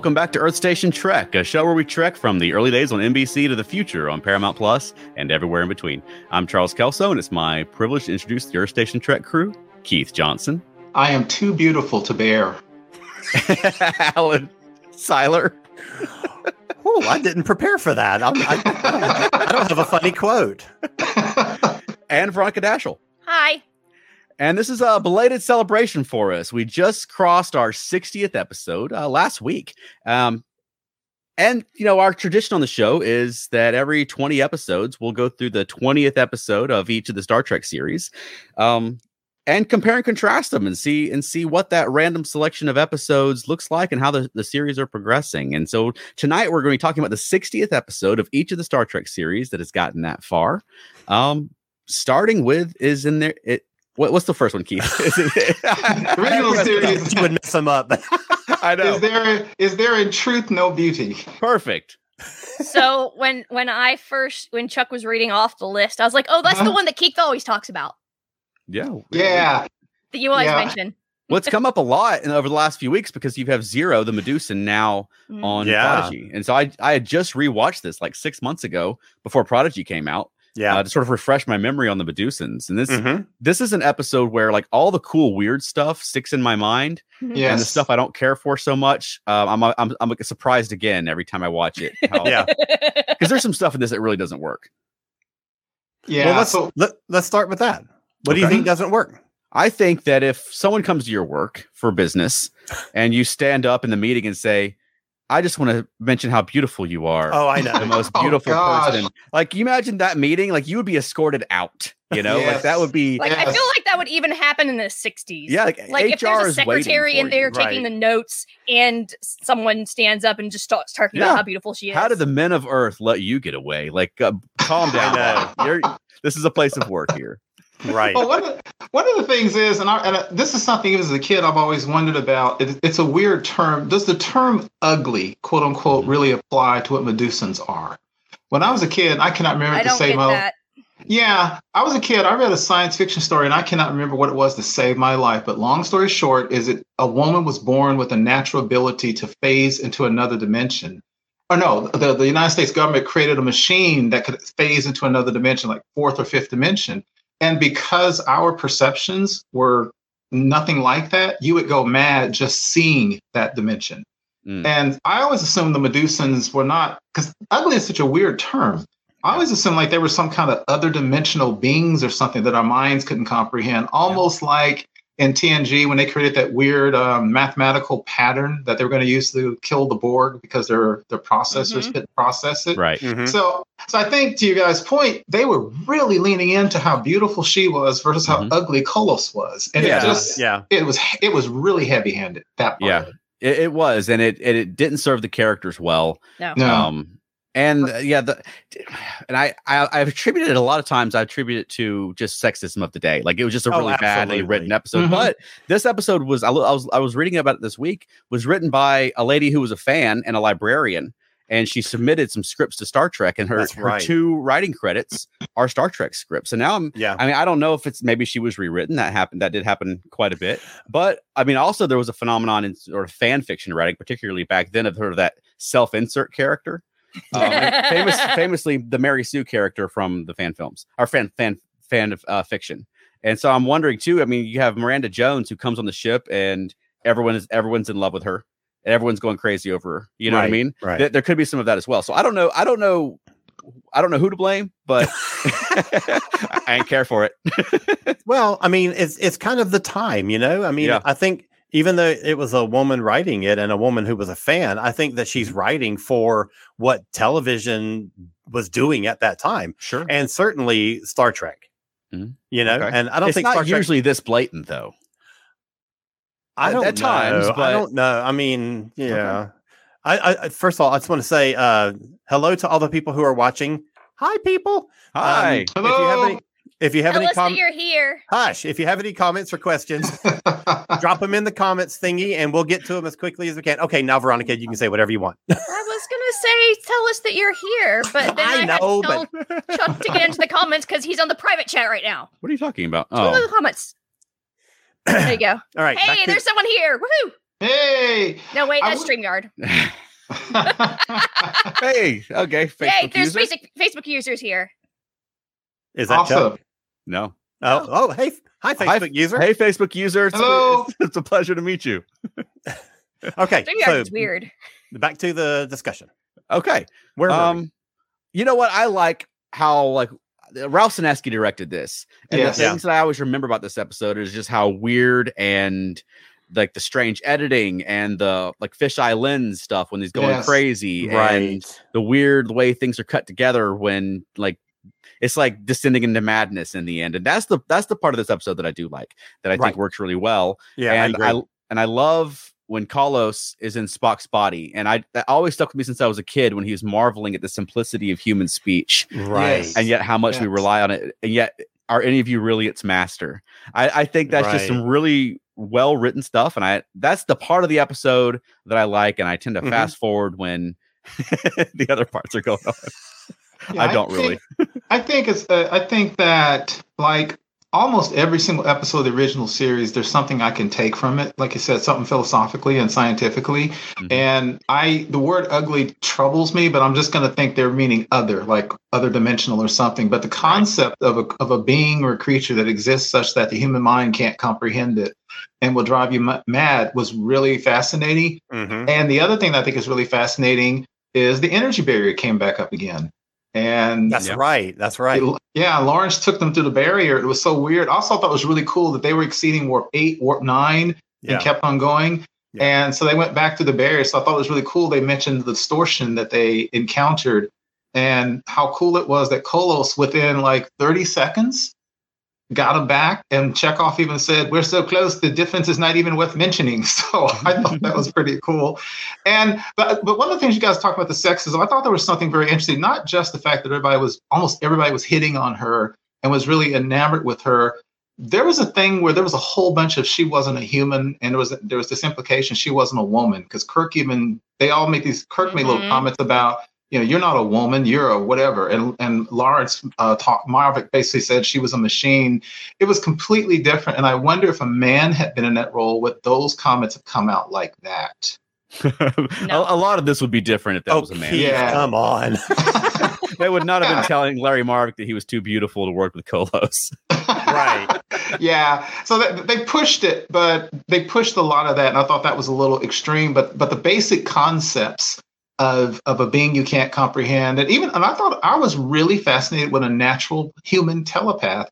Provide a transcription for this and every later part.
Welcome back to Earth Station Trek, a show where we trek from the early days on NBC to the future on Paramount Plus and everywhere in between. I'm Charles Kelso, and it's my privilege to introduce the Earth Station Trek crew Keith Johnson, I am too beautiful to bear. Alan Seiler, Oh, I didn't prepare for that. I'm, I, I don't have a funny quote. and Veronica Dashel. Hi. And this is a belated celebration for us. We just crossed our 60th episode uh, last week. Um, and, you know, our tradition on the show is that every 20 episodes, we'll go through the 20th episode of each of the Star Trek series um, and compare and contrast them and see and see what that random selection of episodes looks like and how the, the series are progressing. And so tonight we're going to be talking about the 60th episode of each of the Star Trek series that has gotten that far. Um, starting with is in there. It, what, what's the first one, Keith? Is it- Original series. You would mess them up. I know. Is there is there in truth no beauty? Perfect. So when when I first when Chuck was reading off the list, I was like, "Oh, that's the Uh-huh. one that Keith always talks about Yeah. Yeah. that you always Yeah. mention." Well, it's come up a lot in, over the last few weeks because you have Zero, the Medusa, now Mm. on Yeah. Prodigy. And so I, I had just rewatched this like six months ago before Prodigy came out Yeah. uh, to sort of refresh my memory on the Medusans. And this Mhm. this is an episode where like all the cool weird stuff sticks in my mind Yes. and the stuff I don't care for so much. Um, I'm, I'm I'm like surprised again every time I watch it. Yeah. Because there's some stuff in this that really doesn't work. Yeah. well, let's, so let, let's start with that. What do you think doesn't work? I think that if someone comes to your work for business and you stand up in the meeting and say, I just want to mention how beautiful you are. Oh, I know. The most Oh, beautiful gosh. person. Like you imagine that meeting, like you would be escorted out, you know, like that would be Like I feel like that would even happen in the '60s. yeah, like, Like if there's a secretary in for there you. taking Right. the notes, and someone stands up and just starts talking Yeah. about how beautiful she is. How did the men of Earth let you get away? Like, uh, calm down. You're, this is a place of work here. Right. well, one of, the, one of the things is, and, I, and I, this is something even as a kid I've always wondered about. It, it's a weird term. Does the term "ugly," quote unquote, really apply to what Medusans are? When I was a kid, I cannot remember I to don't save my. that. Yeah, I was a kid. I read a science fiction story, and I cannot remember what it was to save my life. But long story short, is it a woman was born with a natural ability to phase into another dimension. Or no, the, the United States government created a machine that could phase into another dimension, like fourth or fifth dimension. And because our perceptions were nothing like that, you would go mad just seeing that dimension. Mm. And I always assumed the Medusans were not, because ugly is such a weird term. I always assumed like they were some kind of other dimensional beings or something that our minds couldn't comprehend, almost like in TNG when they created that weird um, mathematical pattern that they were going to use to kill the Borg because their their processors Mhm. couldn't process it. Right. Mhm. So, so I think to you guys' point, they were really leaning into how beautiful she was versus how Mhm. ugly Kollos was, and Yeah. it just yeah. it was it was really heavy handed. That part Yeah. it. It, it was, and it, it it didn't serve the characters well. No. No. Um, and uh, yeah, the and I, I I've attributed it a lot of times. I attribute it to just sexism of the day. Like it was just a Oh, really badly written episode. Mhm. But this episode was I, I was I was reading about it this week. Was written by a lady who was a fan and a librarian, and she submitted some scripts to Star Trek, and her That's her right. two writing credits are Star Trek scripts. And now I'm Yeah. I mean, I don't know if it's maybe she was rewritten. That happened. That did happen quite a bit. But I mean, also there was a phenomenon in sort of fan fiction writing, particularly back then, of sort of that self-insert character. Um, famous, famously, the Mary Sue character from the fan films, or fan fan fan of uh, fiction. And so I'm wondering too. I mean, you have Miranda Jones who comes on the ship, and everyone is everyone's in love with her, and everyone's going crazy over her. You know what I mean? Right. There, there could be some of that as well. So I don't know. I don't know. I don't know who to blame, but I ain't care for it. Well, I mean, it's it's kind of the time, you know. I mean, Yeah. I think even though it was a woman writing it and a woman who was a fan, I think that Mm-hmm. she's writing for what television was doing at that time, Sure. and certainly Star Trek. Mhm. You know, Okay. and I don't it's think not Star Trek. usually this blatant though. I don't at times, know. but- I don't know. I mean, yeah. I, I I- first of all, I just want to say uh, hello to all the people who are watching. Hi, people. Hi. Um, If you have any, if you have Tell any comments, you're here. hush. If you have any comments or questions, drop them in the comments thingy, and we'll get to them as quickly as we can. Okay, now Veronica, you can say whatever you want. I was gonna say, tell us that you're here, but then I, I had know, to tell Chuck to get into the comments because he's on the private chat right now. What are you talking about? So Look at Oh, the comments. There you go. All right. back hey, to- there's someone here. Woohoo! hey. No, wait, I that's w- StreamYard. hey. Okay. Facebook Yay, there's user? basic Facebook users here. is that Chuck? Awesome. No. Oh, oh, hey, hi, Facebook Hi, user. Hey, Facebook user. It's, Hello. It's, it's a pleasure to meet you. Okay, StreamYard so is weird. back to the discussion. Okay. Where were we? Um, you know what? I like how like Ralph Senensky directed this, and Yes. the things that I always remember about this episode is just how weird and like the strange editing and the like fisheye lens stuff when he's going Yes. crazy, and right. the weird way things are cut together when like it's like descending into madness in the end, and that's the that's the part of this episode that I do like that I Right. think works really well Yeah, and I agree. and I love when Kollos is in Spock's body, and I that always stuck with me since I was a kid when he was marveling at the simplicity of human speech, right. Yes. and yet how much we rely on it, and yet are any of you really its master? I, I think that's just some really well written stuff, and I that's the part of the episode that I like, and I tend to Mhm. fast forward when the other parts are going on. Yeah, I don't really. think- I think it's. Uh, I think that like almost every single episode of the original series, there's something I can take from it. Like you said, something philosophically and scientifically. Mhm. And I, the word ugly troubles me, but I'm just going to think they're meaning other, like other dimensional or something. But the concept of a of a being or a creature that exists such that the human mind can't comprehend it and will drive you ma- mad was really fascinating. Mhm. And the other thing that I think is really fascinating is the energy barrier came back up again. And That's Yeah. right. That's right. it- yeah, Lawrence took them through the barrier. It was so weird. Also, thought it was really cool that they were exceeding warp eight, warp nine, Yeah. and kept on going. Yeah. And so they went back to the barrier. So I thought it was really cool. They mentioned the distortion that they encountered and how cool it was that Kollos, within like 30 seconds, got him back. And Chekhov even said, We're so close, the difference is not even worth mentioning. So I thought that was pretty cool. And but but one of the things you guys talked about the sexism, I thought there was something very interesting, not just the fact that everybody was almost everybody was hitting on her and was really enamored with her. There was a thing where there was a whole bunch of she wasn't a human, and there was there was this implication she wasn't a woman because Kirk even they all make these Kirk made little Mhm. comments about you know you're not a woman you're a whatever and and Lawrence uh, talk Marvick basically said she was a machine. It was completely different, and I wonder if a man had been in that role, would those comments have come out like that? No. a, a lot of this would be different if that oh, was a man. Yeah. come on. They would not have been telling Larry Marvick that he was too beautiful to work with Kollos. Right. yeah. So they, they pushed it, but they pushed a lot of that, and I thought that was a little extreme. But but the basic concepts of of a being you can't comprehend, and even and I thought I was really fascinated with a natural human telepath.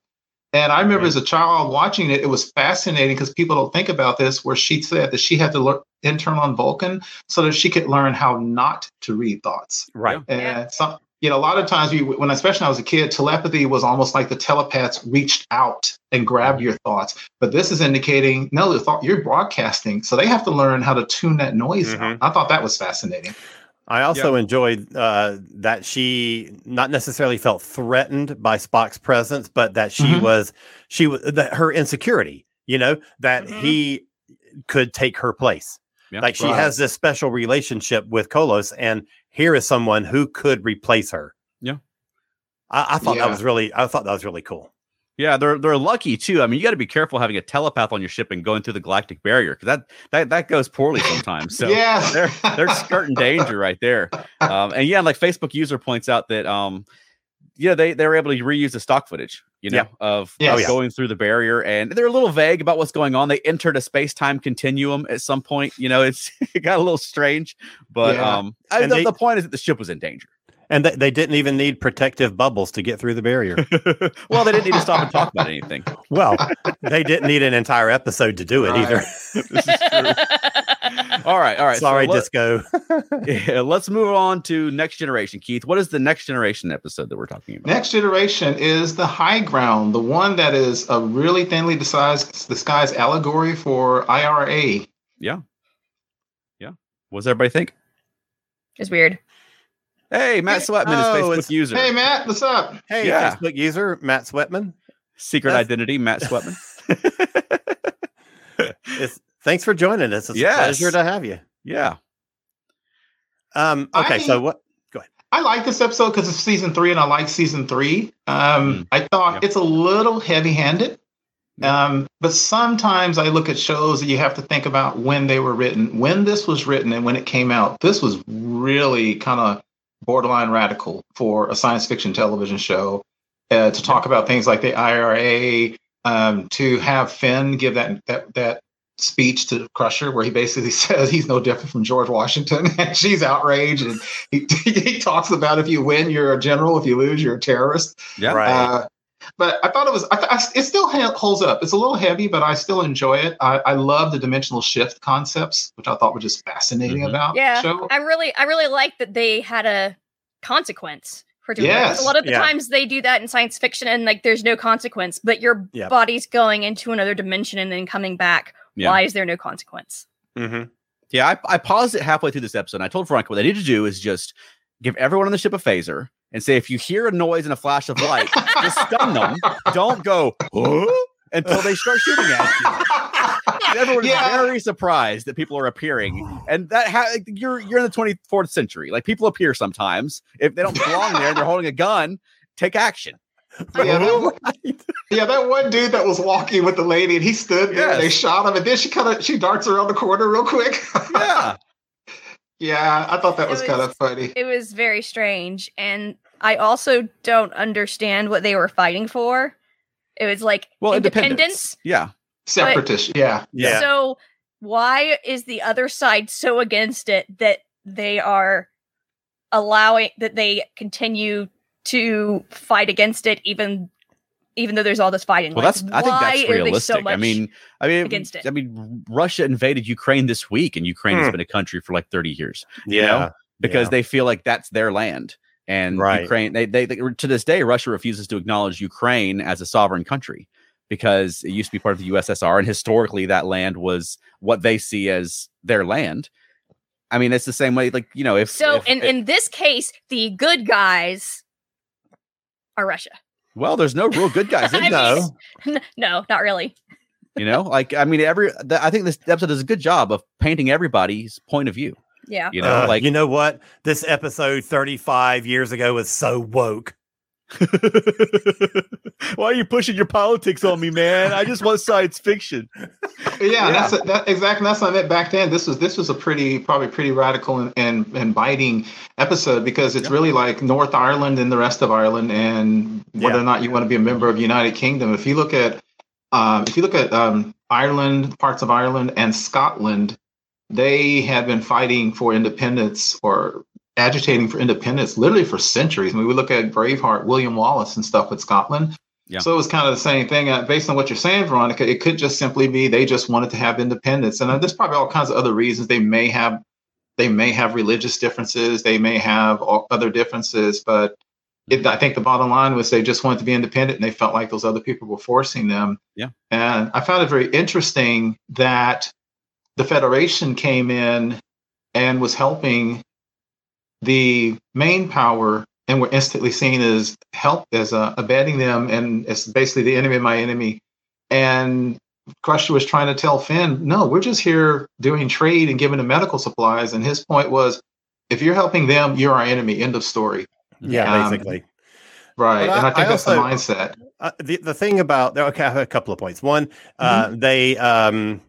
And I remember as a child watching it, it was fascinating because people don't think about this. Where she said that she had to learn intern on Vulcan so that she could learn how not to read thoughts. Right. And Yeah. some, you know, a lot of times we, when especially when I was a kid, telepathy was almost like the telepaths reached out and grabbed your thoughts. But this is indicating no, the thought you're broadcasting, so they have to learn how to tune that noise Mhm. out. I thought that was fascinating. I also enjoyed uh, that she not necessarily felt threatened by Spock's presence, but that she Mhm. was she was that her insecurity. You know that Mhm. he could take her place. Like she Right. has this special relationship with Kollos, and here is someone who could replace her. Yeah. I, I thought Yeah. that was really. I thought that was really cool. Yeah, they're they're lucky too. I mean, you got to be careful having a telepath on your ship and going through the galactic barrier because that that that goes poorly sometimes. So yeah, they're they're skirting danger right there. Um, and yeah, like Facebook user points out that um, yeah, they they were able to reuse the stock footage, you know, Yeah. of, Yes. of going through the barrier, and they're a little vague about what's going on. They entered a space time continuum at some point. You know, it's it got a little strange, but Yeah. um, I, And the, they- the point is that the ship was in danger. And they, they didn't even need protective bubbles to get through the barrier. well, they didn't need to stop and talk about anything. well, they didn't need an entire episode to do it Right. either. This is true. All right, all right. so Sorry, let- Disco. Yeah, let's move on to next generation. Keith, what is the next generation episode that we're talking about? Next generation is the high ground, the one that is a really thinly disguised, disguised allegory for IRA. Yeah. Yeah. What does everybody think? It's weird. Hey, Matt Sweatman Oh, is Facebook it's- user. Hey, Matt, what's up? Hey, Yeah. Facebook user Matt Sweatman. Secret That's- identity, Matt Sweatman. It's, thanks for joining us. It's Yes. a pleasure to have you. yeah. Um, okay, I- so what? Go ahead. I like this episode because it's season three, and I like season three. Um, I thought Yeah. it's a little heavy-handed, um, but sometimes I look at shows that you have to think about when they were written, when this was written, and when it came out. This was really kind of borderline radical for a science fiction television show uh, to talk about things like the IRA, um, to have Finn give that that that speech to Crusher, where he basically says he's no different from George Washington, and she's outraged, and he, he talks about if you win, you're a general; if you lose, you're a terrorist. Yeah. Right. Uh, but I thought it was, I, th- I, it still ha- holds up. It's a little heavy, but I still enjoy it. I, I love the dimensional shift concepts, which I thought were just fascinating Mhm. about Yeah, the show. I really, I really like that they had a consequence for doing that. 'Cause Yes. A lot of the Yeah. times they do that in science fiction, and like there's no consequence, but your Yep. body's going into another dimension and then coming back. Yeah. Why is there no consequence? hmm Yeah, I, I paused it halfway through this episode. And I told Veronica what they need to do is just give everyone on the ship a phaser and say if you hear a noise and a flash of light, just stun them. Don't go huh? until they start shooting at you. Everyone is Yeah. very surprised that people are appearing, and that ha- like, you're you're in the 24th century. Like people appear sometimes if they don't belong there and they're holding a gun. Take action. yeah, that, yeah, that one dude that was walking with the lady, and he stood there. and They shot him, and then she kind of she darts around the corner real quick. Yeah, yeah, I thought that It was, kind of funny. It was very strange, and I also don't understand what they were fighting for. It was like well, independence. independence. Yeah, Separatist, yeah. Yeah. So why is the other side so against it that they are allowing that they continue to fight against it even even though there's all this fighting? well, Like, that's I think that's are they so realistic. I mean, I mean, against it? I mean, Russia invaded Ukraine this week, and Ukraine has Hmm. been a country for like 30 years. Yeah. know? because Yeah. they feel like that's their land. And Right. Ukraine, they, they, they to this day, Russia refuses to acknowledge Ukraine as a sovereign country because it used to be part of the USSR, and historically that land was what they see as their land. I mean, it's the same way, like you know, if so if- in, if- in this case, the good guys are Russia. Well, there's no real good guys in I this, mean- no, not really. you know. Like, I mean, every the, I think this episode does a good job of painting everybody's point of view. Yeah. You know, Uh, like you know what? This episode 35 years ago was so woke. why are you pushing your politics on me, man? I just want science fiction. Yeah, that's that exactly. That's what I meant back then. This was this was a pretty probably pretty radical and and, and biting episode because it's Yeah. really like North Ireland and the rest of Ireland and whether Yeah. or not you want to be a member of the United Kingdom. If you look at um, if you look at um, Ireland, parts of Ireland and Scotland, they had been fighting for independence or agitating for independence literally for centuries. I mean, we look at Braveheart, William Wallace, and stuff with Scotland. Yeah. So it was kind of the same thing. Uh, based on what you're saying, Veronica, it could just simply be they just wanted to have independence, and uh, there's probably all kinds of other reasons. They may have, they may have religious differences, they may have all other differences, but it, I think the bottom line was they just wanted to be independent, and they felt like those other people were forcing them. Yeah. And I found it very interesting that the Federation came in and was helping the main power and we're instantly seen as help as uh, abetting them and it's basically the enemy of my enemy and crusher was trying to tell finn no we're just here doing trade and giving them medical supplies and his point was if you're helping them you're our enemy end of story Yeah, Um, basically. right But and I- i think I that's also- the mindset Uh, the the thing about there okay, I have a couple of points. One, uh, Mm-hmm. they um,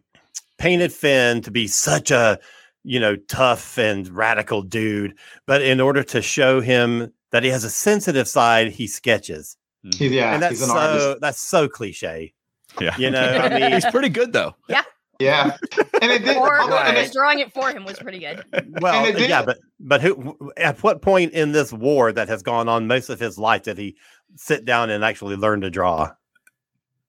painted Finn to be such a you know tough and radical dude, but in order to show him that he has a sensitive side, he sketches, He- mm-hmm. yeah and that's he's an so artist that's so cliche. Yeah. You know, I mean, He's pretty good though. yeah Yeah, and it did Or although- and whoever's it- drawing it for him was pretty good. well, And it yeah, but but who at what point in this war that has gone on most of his life did he sit down and actually learn to draw?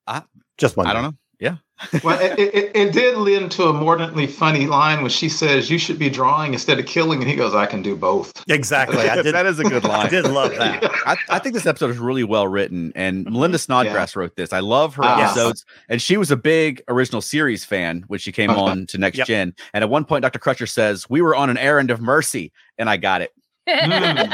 I- just one. I don't know. Yeah. well, it, it, it did lead into a mordantly funny line when she says, "You should be drawing instead of killing," and he goes, "I can do both." Exactly. I did. that is a good line. I did love that. I, I think this episode is really well written, and Melinda Snodgrass wrote this. I love her. Yes. episodes, and she was a big original series fan when she came Uh-huh. on to Next Yep. Gen. And at one point, Dr. Crusher says, "We were on an errand of mercy," and I got it. Mm.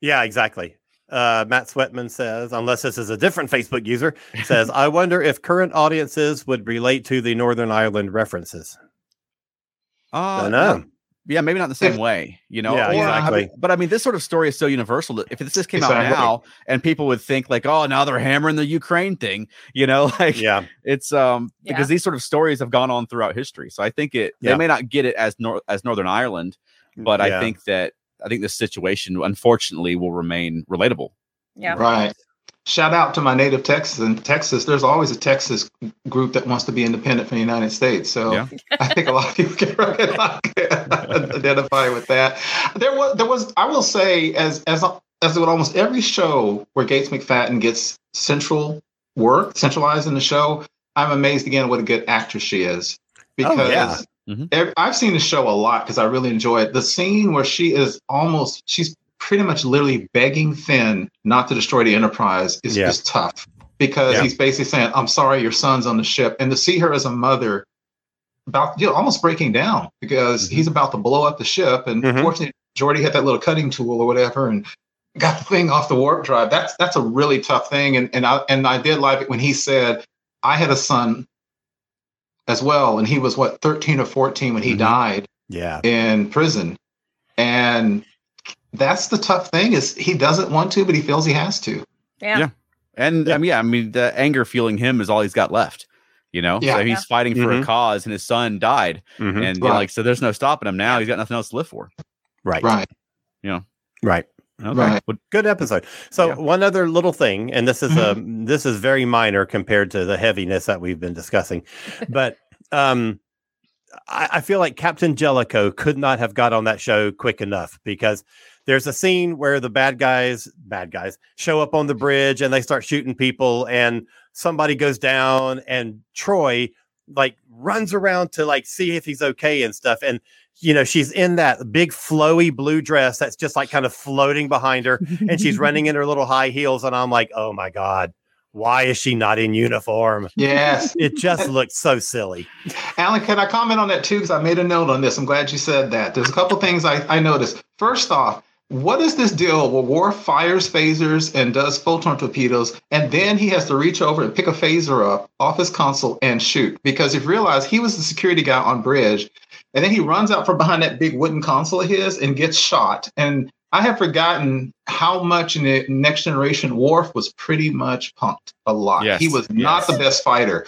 Yeah, exactly. Uh, Matt Sweatman says, unless this is a different Facebook user, says, I wonder if current audiences would relate to the Northern Ireland references. Uh, Don't know. Yeah, maybe not the same way, you know. Yeah, or- exactly. But I mean, this sort of story is so universal. That if this just came out now, and people would think like, "Oh, now they're hammering the Ukraine thing," you know, like Yeah. it's um Yeah. because these sort of stories have gone on throughout history. So I think it Yeah. they may not get it as nor- as Northern Ireland, but I think that I think this situation unfortunately will remain relatable. yeah. Right. Shout out to my native Texas and Texas. There's always a Texas group that wants to be independent from the United States. So Yeah. I think a lot of people can identify with that. There was, there was. I will say, as as as with almost every show where Gates McFadden gets central work, centralized in the show, I'm amazed again what a good actress she is. Because Oh, yeah. Mhm. I've seen the show a lot because I really enjoy it. The scene where she is almost, she's pretty much literally begging Finn not to destroy the Enterprise is, Yeah. is tough because Yeah. he's basically saying, I'm sorry, your son's on the ship. And to see her as a mother, about you know, almost breaking down because Mhm. he's about to blow up the ship. And Mhm. fortunately, Geordi had that little cutting tool or whatever and got the thing off the warp drive. That's that's a really tough thing. And and I and I did like it when he said, I had a son as well, and he was what 13 or 14 when he Mhm. died Yeah. in prison. And that's the tough thing is he doesn't want to, but he feels he has to. Yeah. Yeah. And Yeah. I mean, yeah, I mean, the anger fueling him is all he's got left. You know, Yeah. so he's Yeah. fighting for a Mhm. cause, and his son died, Mhm. and you know, Right. like so, there's no stopping him now. He's got nothing else to live for. Right. Right. Yeah. Right. Okay. Right. Well, Good episode. So Yeah. one other little thing, and this is a this is very minor compared to the heaviness that we've been discussing, but um, I, I feel like Captain Jellicoe could not have got on that show quick enough because there's a scene where the bad guys, bad guys, show up on the bridge and they start shooting people, and somebody goes down, and Troi like runs around to like see if he's okay and stuff, and you know she's in that big flowy blue dress that's just like kind of floating behind her and she's running in her little high heels and i'm like oh my god why is she not in uniform Yes. it just looks so silly Alan, can I comment on that too? Because I made a note on this. I'm glad you said that. There's a couple things I, I noticed. First off, what is this deal where Worf fires phasers and does photon torpedoes, and then he has to reach over and pick a phaser up off his console and shoot? Because if you realize he was the security guy on bridge, and then he runs out from behind that big wooden console of his and gets shot. And I have forgotten how much in the next generation Worf was pretty much punked a lot. Yes, He was not yes. the best fighter.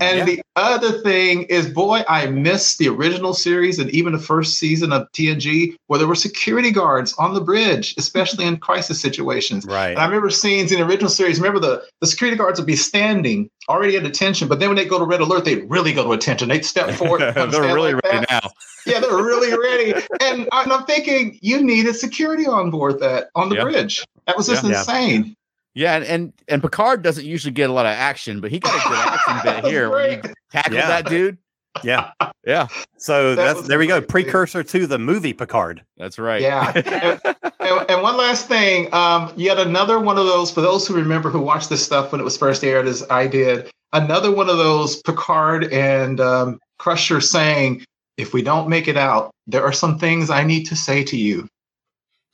And Yeah. the other thing is, boy, I miss the original series and even the first season of TNG where there were security guards on the bridge, especially in crisis situations. right And I remember scenes in the original series. Remember the, the security guards would be standing already at attention, but then when they go to red alert, they really go to attention. They'd step forward. they're really like ready that. now. Yeah, they're really ready. And, I'm thinking you needed security on board that on the Yeah. bridge. That was just Yeah. insane. Yeah, and, and and Picard doesn't usually get a lot of action, but he got a good action bit here when he tackled Yeah. that dude. yeah Yeah, so That that's there we go great, too. precursor to the movie picard that's right. Yeah. and, and- and one last thing, um, yet another one of those, for those who remember who watched this stuff when it was first aired, as I did, another one of those Picard and um, Crusher saying, if we don't make it out, there are some things I need to say to you.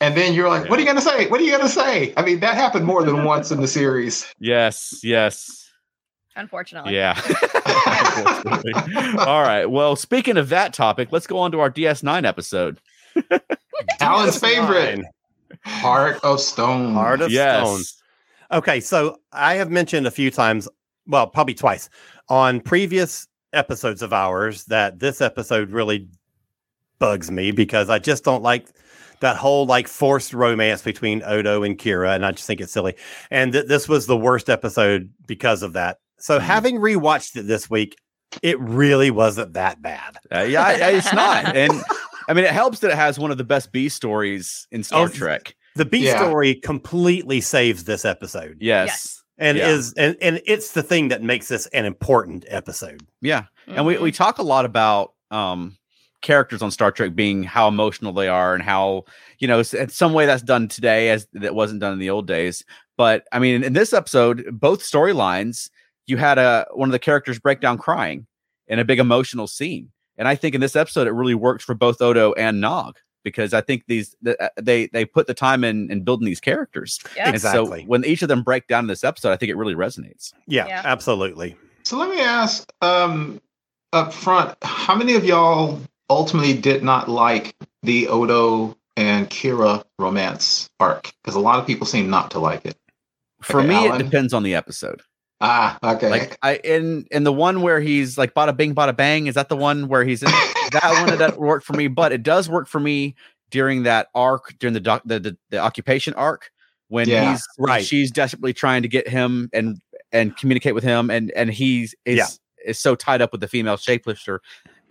And then you're like, what are you going to say? What are you going to say? I mean, that happened more than once in the series. Yes, yes. Unfortunately. Yeah. Unfortunately. All right. Well, speaking of that topic, let's go on to our DS9 episode. Alan's favorite, Heart of Stone. Heart of yes. Stone. Okay, so I have mentioned a few times, well, probably twice on previous episodes of ours that this episode really bugs me because I just don't like that whole like forced romance between Odo and Kira, and I just think it's silly. And th- this was the worst episode because of that. So Mhm. having rewatched it this week, it really wasn't that bad. Uh, yeah, I- I- it's not. And I mean, it helps that it has one of the best B stories in Star Oh, Trek. The B Yeah. story completely saves this episode. Yes. Yes. And Yeah. is and, and it's the thing that makes this an important episode. Yeah. And we, we talk a lot about um, characters on Star Trek being how emotional they are and how, you know, in some way that's done today as that wasn't done in the old days. But I mean, in this episode, both storylines, you had a one of the characters break down crying in a big emotional scene. And I think in this episode, it really works for both Odo and Nog. because I think these uh, they they put the time in in building these characters. Yeah. And Exactly. so when each of them break down in this episode, I think it really resonates. Yeah, Yeah. absolutely. So let me ask um, up front, how many of y'all ultimately did not like the Odo and Kira romance arc? Because a lot of people seem not to like it. For Okay, me, Alan? it depends on the episode. Ah, okay. Like I in in the one where he's like bada bing bada bang. Is that the one where he's in that one that worked for me? But it does work for me during that arc during the doc, the, the the occupation arc when Yeah, he's right. She's desperately trying to get him and and communicate with him, and and he's is Yeah. is so tied up with the female shapelifter.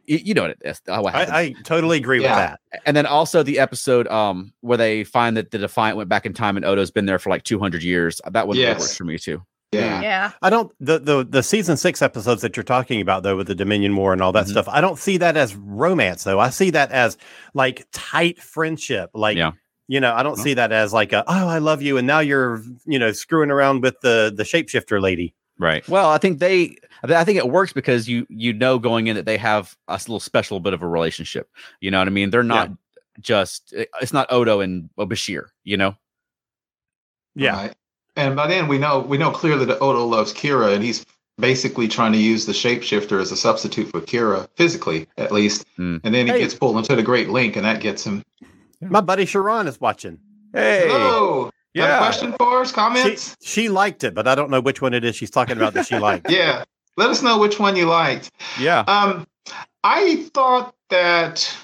You, you know what it is. How it happens. I, I totally agree Yeah. with that. and then also the episode um where they find that the Defiant went back in time and Odo's been there for like 200 years. That one really Yes. works for me too. yeah. Yeah. I don't the, the the season six episodes that you're talking about though with the Dominion War and all that Mhm. stuff. I don't see that as romance though. I see that as like tight friendship. Like Yeah. you know, I don't see that as like a oh I love you and now you're you know screwing around with the the shapeshifter lady. Right. Well, I think they I think it works because you you know going in that they have a little special bit of a relationship. You know what I mean? They're not just it's not Odo and Bashir, you know? Yeah. Right. And by then we know we know clearly that Odo loves Kira and he's basically trying to use the shapeshifter as a substitute for Kira, physically at least. Mm. And then he Hey. gets pulled into the Great Link and that gets him. My buddy Sharon is watching. Hey. Hello. Yeah. question for us? She, Comments? she liked it, but I don't know which one it is she's talking about that she liked. yeah. Let us know which one you liked. Yeah. Um, I thought that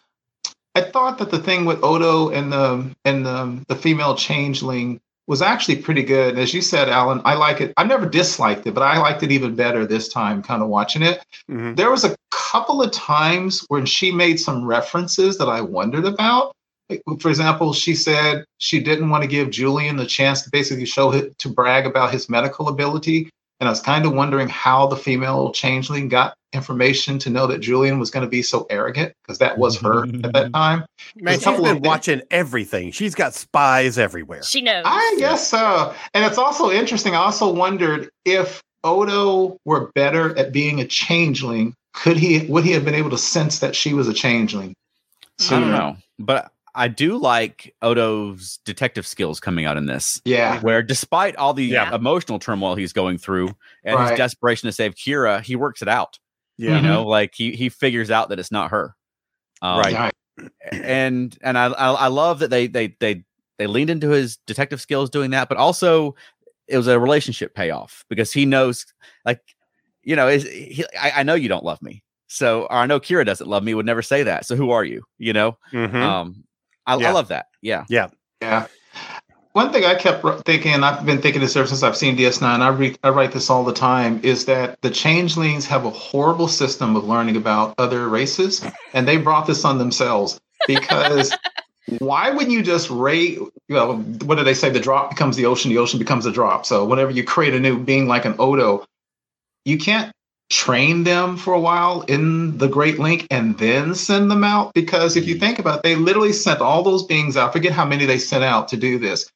I thought that the thing with Odo and the and the the female changeling was actually pretty good. And as you said, Alan, I like it. I never disliked it, but I liked it even better this time, kind of watching it. Mhm. There was a couple of times when she made some references that I wondered about. Like, For example, she said she didn't want to give Julian the chance to basically show it to brag about his medical ability. And I was kind of wondering how the female changeling got information to know that Julian was going to be so arrogant because that was her at that time. Man, There's a she's couple been watching everything. She's got spies everywhere. She knows. I guess so. And it's also interesting. I also wondered if Odo were better at being a changeling, could he would he have been able to sense that she was a changeling? I don't hmm. know. But I do like Odo's detective skills coming out in this. Yeah. Where despite all the Yeah. emotional turmoil he's going through and Right. his desperation to save Kira, he works it out. Yeah. You know, like he he figures out that it's not her. Um, Right. And and I, I I love that they they they they leaned into his detective skills doing that, but also it was a relationship payoff because he knows like you know is he, I, I know you don't love me, so or I know Kira doesn't love me, would never say that. So who are you? You know, Mhm. um, I, I love that. Yeah, Yeah. Yeah. One thing I kept thinking, and I've been thinking this ever since I've seen DS9, I, re- I write this all the time, is that the changelings have a horrible system of learning about other races, and they brought this on themselves because why wouldn't you just rate, you know, what do they say? The drop becomes the ocean, the ocean becomes a drop. So whenever you create a new being like an Odo, you can't train them for a while in the Great Link and then send them out because if you think about it, they literally sent all those beings out. Forget how many they sent out to do this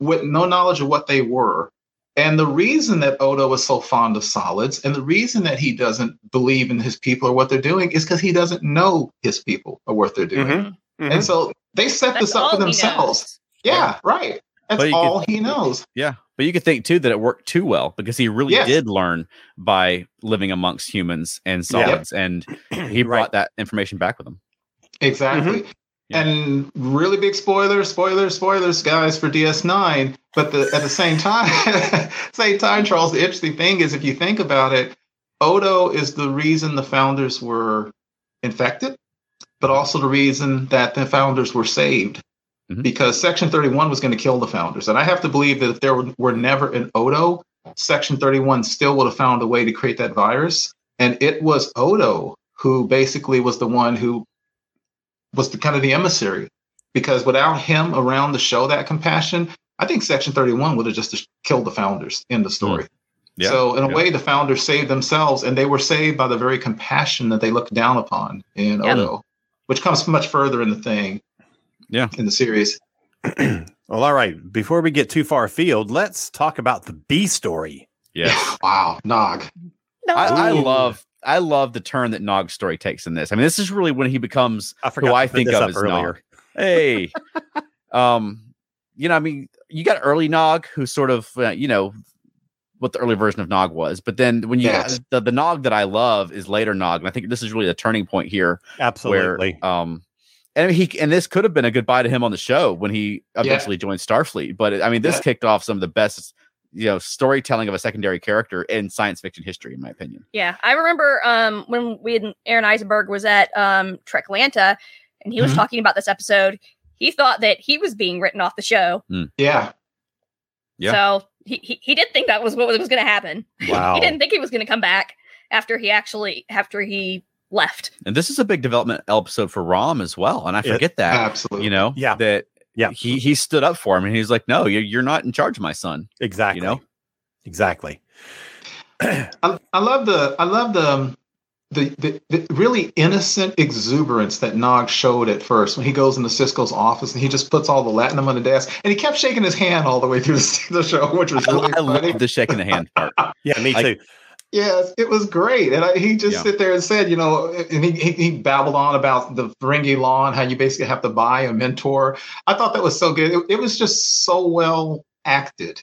with no knowledge of what they were. And the reason that Odo is so fond of solids and the reason that he doesn't believe in his people or what they're doing is because he doesn't know his people or what they're doing. Mhm. Mhm. And so they set That's this up for themselves. Yeah, right. That's But you could- all he knows. yeah. But you could think too that it worked too well because he really Yes. did learn by living amongst humans and solids, and he brought Right. that information back with him. Exactly. Mm-hmm. Yeah. And really big spoiler, spoilers, spoilers, guys, for DS9. But the, at the same time, same time, Charles, the interesting thing is if you think about it, Odo is the reason the founders were infected, but also the reason that the founders were saved. Mhm. Because Section 31 was going to kill the founders. And I have to believe that if there were, were never an Odo, Section 31 still would have found a way to create that virus. And it was Odo who basically was the one who was the kind of the emissary because without him around to show that compassion, I think Section 31 would have just killed the founders in the story. Yeah, so in a yeah. way, the founders saved themselves, and they were saved by the very compassion that they looked down upon in Yeah. Odo, which comes much further in the thing. Yeah. in the series. Well, all right. Before we get too far afield, let's talk about the B story. Yeah. wow, Nog. No. I, I love I love the turn that Nog's story takes in this. I mean, this is really when he becomes I forgot who I think of as earlier. hey, um, you know, I mean, you got early Nog, who sort of, uh, you know, what the early version of Nog was, but then when you Yes. the, the Nog that I love is later Nog, and I think this is really the turning point here, Absolutely. where um. And he and this could have been a goodbye to him on the show when he eventually joined Starfleet. But I mean, this Yeah. kicked off some of the best, you know, storytelling of a secondary character in science fiction history, in my opinion. Yeah, I remember um, when we had Aaron Eisenberg was at um, Treklanta, and he was Mhm. talking about this episode. He thought that he was being written off the show, Yeah. Yeah. so he, he he did think that was what was going to happen. Wow. he didn't think he was going to come back after he actually after he left. And this is a big development episode for Rom as well. And I It- forget that, Absolutely. you know, Yeah. that Yeah. he he stood up for him and he's like, no, you're, you're not in charge of my son. exactly. You know, Exactly. I, I love the I love the, um, the the the really innocent exuberance that Nog showed at first when he goes into Sisko's office and he just puts all the latinum on the desk and he kept shaking his hand all the way through the, the show, which was I, really I funny. love the shaking the hand part. Yeah, me Like- too. Yes, it was great, and I, he just Yeah. sit there and said, you know, and he, he he babbled on about the Ferengi law and how you basically have to buy a mentor. I thought that was so good. It, it was just so well acted.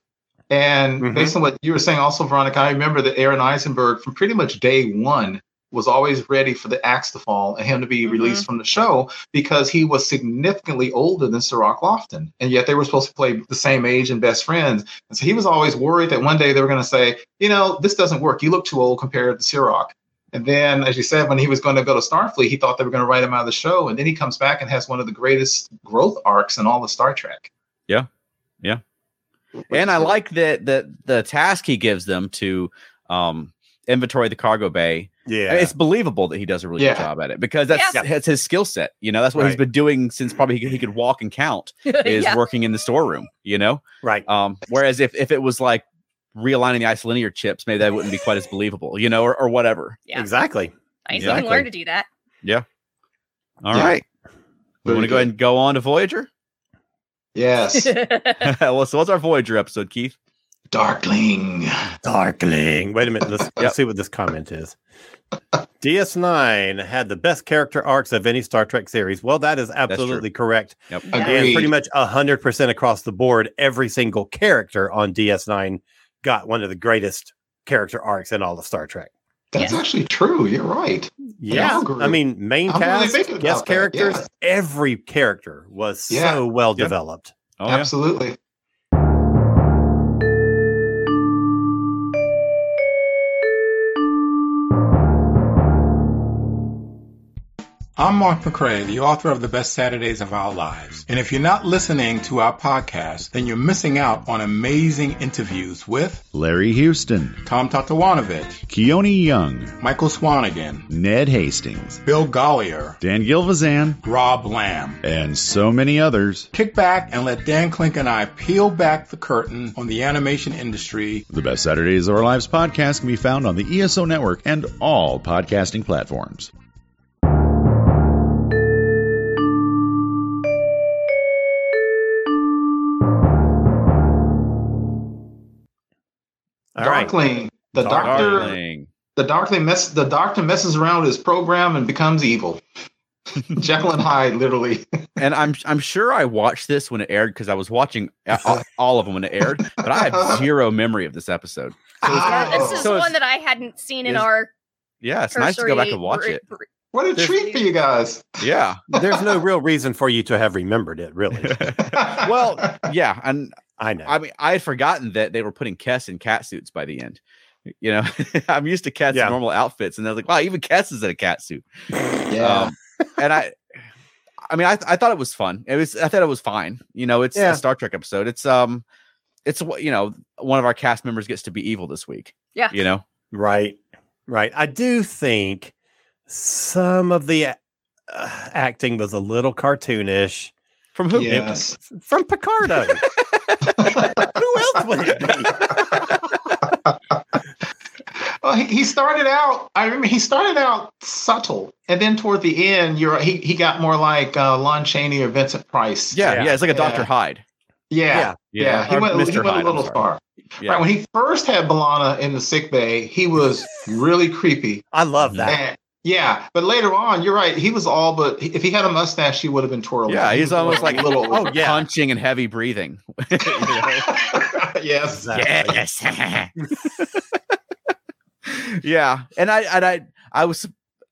And Mhm. based on what you were saying, also Veronica, I remember that Aaron Eisenberg from pretty much day one was always ready for the axe to fall and him to be Mhm. released from the show because he was significantly older than Cirroc Lofton, and yet they were supposed to play the same age and best friends. And so he was always worried that one day they were going to say, you know, this doesn't work. You look too old compared to Cirroc. And then, as you said, when he was going to go to Starfleet, he thought they were going to write him out of the show. And then he comes back and has one of the greatest growth arcs in all of Star Trek. Yeah. Yeah. And I like that that the task he gives them to um inventory the cargo bay. Yeah. It's believable that he does a really Yeah. good job at it because that's Yeah. that's his skill set. You know, that's what he's been doing since probably he could, he could walk and count is yeah. working in the storeroom, you know? right. Um, whereas if, if it was like realigning the isolinear chips, maybe that wouldn't be quite as believable, you know, or, or whatever. Yeah. Exactly. I Exactly. can learn to do that. Yeah. All right, Yeah. We want to go ahead and go on to Voyager. Yes. well, so what's our Voyager episode, Keith? Darkling. Darkling. Wait a minute. Let's, let's see what this comment is. DS9 had the best character arcs of any Star Trek series. Well, that is absolutely correct. Yep. And pretty much 100% across the board, every single character on DS9 got one of the greatest character arcs in all of Star Trek. That's Yeah. actually true. You're right. Yeah. agree. I mean, main I'm really cast, thinking guest characters, yeah. every character was Yeah. so well Yeah. developed. Oh, yeah. Absolutely. I'm Mark McCrae, the author of The Best Saturdays of Our Lives. And if you're not listening to our podcast, then you're missing out on amazing interviews with Larry Houston, Tom Tataranowicz, Keone Young, Michael Swanigan, Ned Hastings, Bill Gollier, Dan Gilvezan, Rob Lamb. and so many others. Kick back and let Dan Klink and I peel back the curtain on the animation industry. The Best Saturdays of Our Lives podcast can be found on the ESO network and all podcasting platforms. All right. Darkling. The doctor Darling. the Darkling mess the doctor messes around with his program and becomes evil. Jekyll and Hyde, literally. And I'm I'm sure I watched this when it aired because I was watching uh, all, all of them when it aired, but I have zero memory of this episode. So it's Yeah, this is so one that I hadn't seen in our. yeah, it's nice to go back and watch it. What a There's- treat for you guys. Yeah. There's no real reason for you to have remembered it, really. well, yeah, and I know. I mean, I had forgotten that they were putting Kes in cat suits by the end. You know, I'm used to Kes Yeah. in normal outfits, and they're like, "Wow, even Kes is in a cat suit." yeah. Um, and I, I mean, I, I thought it was fun. It was, I thought it was fine. You know, it's Yeah. a Star Trek episode. It's um, it's what you know, one of our cast members gets to be evil this week. Yeah. You know, Right, right. I do think some of the uh, acting was a little cartoonish from who? yes. from Picardo. Who else would it be? Well, he, he started out. I remember he started out subtle, and then toward the end, you're he he got more like uh, Lon Chaney or Vincent Price. Yeah, Yeah. yeah, it's like a Yeah. Doctor Hyde. yeah, you yeah. He or went, he went Hyde, a I'm little far. Yeah. Right when he first had B'Elanna in the sick bay, he was really creepy. I love that. And, Yeah, but later on, you're right. He was all but if he had a mustache, he would have been twirled. Yeah, out. He he's was almost a like little. Oh, yeah. punching and heavy breathing. Yes. Exactly. Yes. yeah, and I and I I was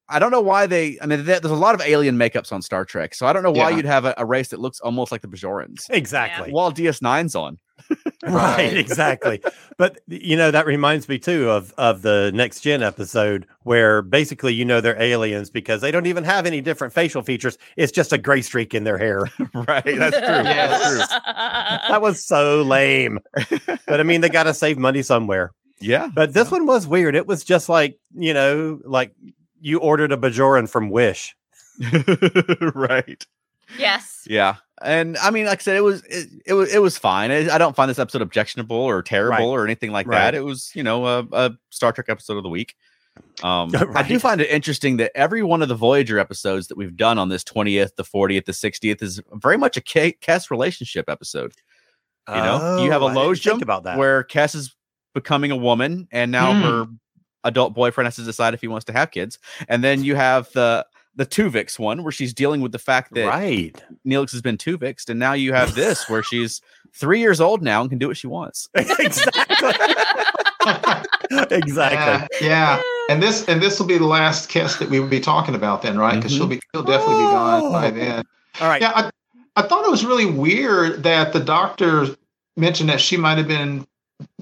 I don't know why they. I mean, there's a lot of alien makeups on Star Trek, so I don't know why Yeah. you'd have a, a race that looks almost like the Bajorans. Exactly. While DS9's on. Right, Right. exactly. But you know that reminds me too of of the next gen episode where basically you know they're aliens because they don't even have any different facial features. It's just a gray streak in their hair. right, that's true. That's true. that was so lame. But I mean, they got to save money somewhere. Yeah, But this one was weird. It was just like you know, like you ordered a Bajoran from Wish. right. yes. Yeah, and I mean, like I said, it was it, it was it was fine. I, don't find this episode objectionable or terrible Right. or anything like Right. that. It was you know a, a Star Trek episode of the week. Um, I do find it interesting that every one of the Voyager episodes that we've done on this twentieth, the fortieth, the sixtieth is very much a K- Kes relationship episode. You know, you have a Oh, Logium about that. where Kes is becoming a woman, and now Hmm. her adult boyfriend has to decide if he wants to have kids, and then you have the the Tuvix one where she's dealing with the fact that right. Neelix has been Tuvixed, and now you have this where she's three years old now and can do what she wants. exactly. exactly. Yeah, yeah. And this and this will be the last kiss that we would be talking about then, right? Because she'll be mm-hmm. she'll definitely be gone oh. by Oh. then. All right. Yeah, I, I thought it was really weird that the doctor mentioned that she might have been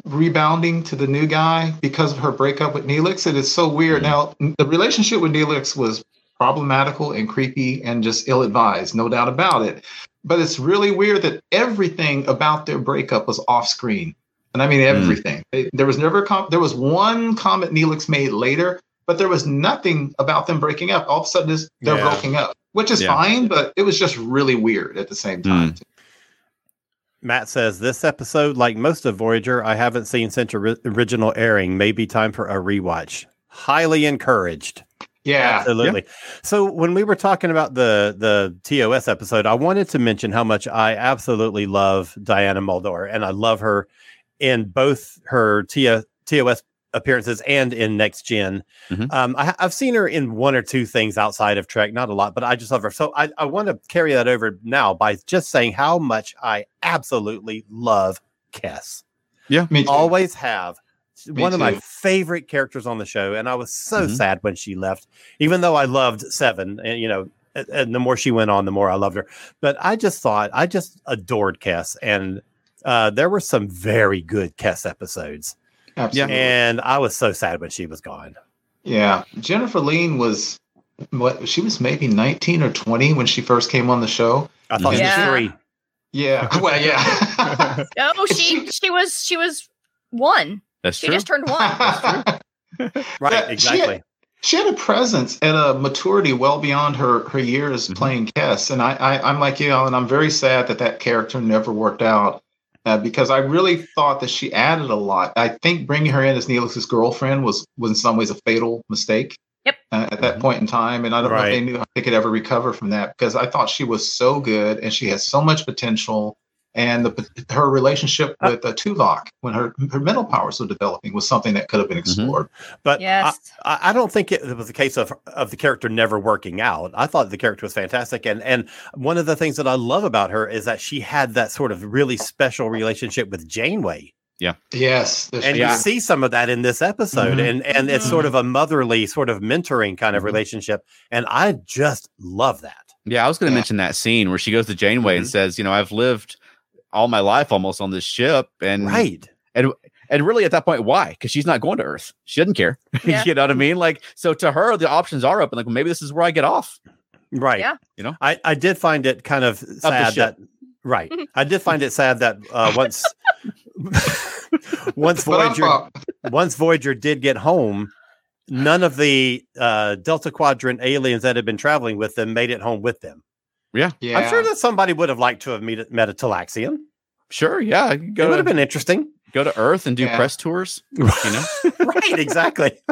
rebounding to the new guy because of her breakup with Neelix. It is so weird. Mm-hmm. Now, the relationship with Neelix was problematical and creepy and just ill advised, no doubt about it. But it's really weird that everything about their breakup was off screen. And I mean hmm. everything. They- There was never a com- there was one comment Neelix made later, but there was nothing about them breaking up. All of a sudden, it's- they're Yeah. breaking up, which is Yeah. fine, but it was just really weird at the same hmm. time. Matt says this episode, like most of Voyager, I haven't seen since ori- original airing. Maybe time for a rewatch. Highly encouraged. Yeah. Absolutely. So when we were talking about the the TOS episode, I wanted to mention how much I absolutely love Diana Muldaur, and I love her in both her T- TOS appearances and in Next Gen. Mhm. Um, I, I've seen her in one or two things outside of Trek, not a lot, but I just love her. So I, I want to carry that over now by just saying how much I absolutely love Kes Yeah, Me too. always have. She's Me One of my favorite characters on the show, and I was so Mhm. sad when she left. Even though I loved Seven, and you know, and, and the more she went on, the more I loved her. But I just thought I just adored Kes, and uh, there were some very good Kes episodes, Absolutely. and I was so sad when she was gone. Yeah. Jennifer Lien was what she was maybe 19 or 20 when she first came on the show. I thought Yeah. she was three. Yeah. Well, yeah. Oh, she she was she was one. That's She true. just turned one. Right, Yeah, she exactly. she had a presence and a maturity well beyond her her years Mhm. playing Kes, and I, I I'm like you, Alan. I'm very sad that that character never worked out uh, because I really thought that she added a lot. I think bringing her in as Neelix's girlfriend was was in some ways a fatal mistake. Yep. Uh, at that Mhm. point in time, and I don't know if they knew how they could ever recover from that because I thought she was so good and she has so much potential. And the, her relationship Uh, with uh, Tuvok, when her her mental powers were developing, was something that could have been explored. But Yes. I, I don't think it was a case of of the character never working out. I thought the character was fantastic, and and one of the things that I love about her is that she had that sort of really special relationship with Janeway, Yeah. Yes, and Yeah. you see some of that in this episode, Mhm. and and it's Mhm. sort of a motherly, sort of mentoring kind of Mhm. relationship, and I just love that. Yeah, I was going to Yeah. mention that scene where she goes to Janeway and says, "You know, I've lived all my life almost on this ship, and Right? and and really at that point, why? Because she's not going to Earth. She doesn't care. Yeah. you know what I mean? Like, so to her, the options are open. Like, well, maybe this is where I get off. Right. Yeah. You know? I, I did find it kind of sad that right. I did find it sad that uh, once once Voyager once Voyager did get home, none of the uh, Delta Quadrant aliens that had been traveling with them made it home with them. Yeah. I'm sure that somebody would have liked to have met, met a Talaxian. Sure, yeah, you can It go would have been interesting. go to Earth and do Yeah. press tours. You know, right, exactly.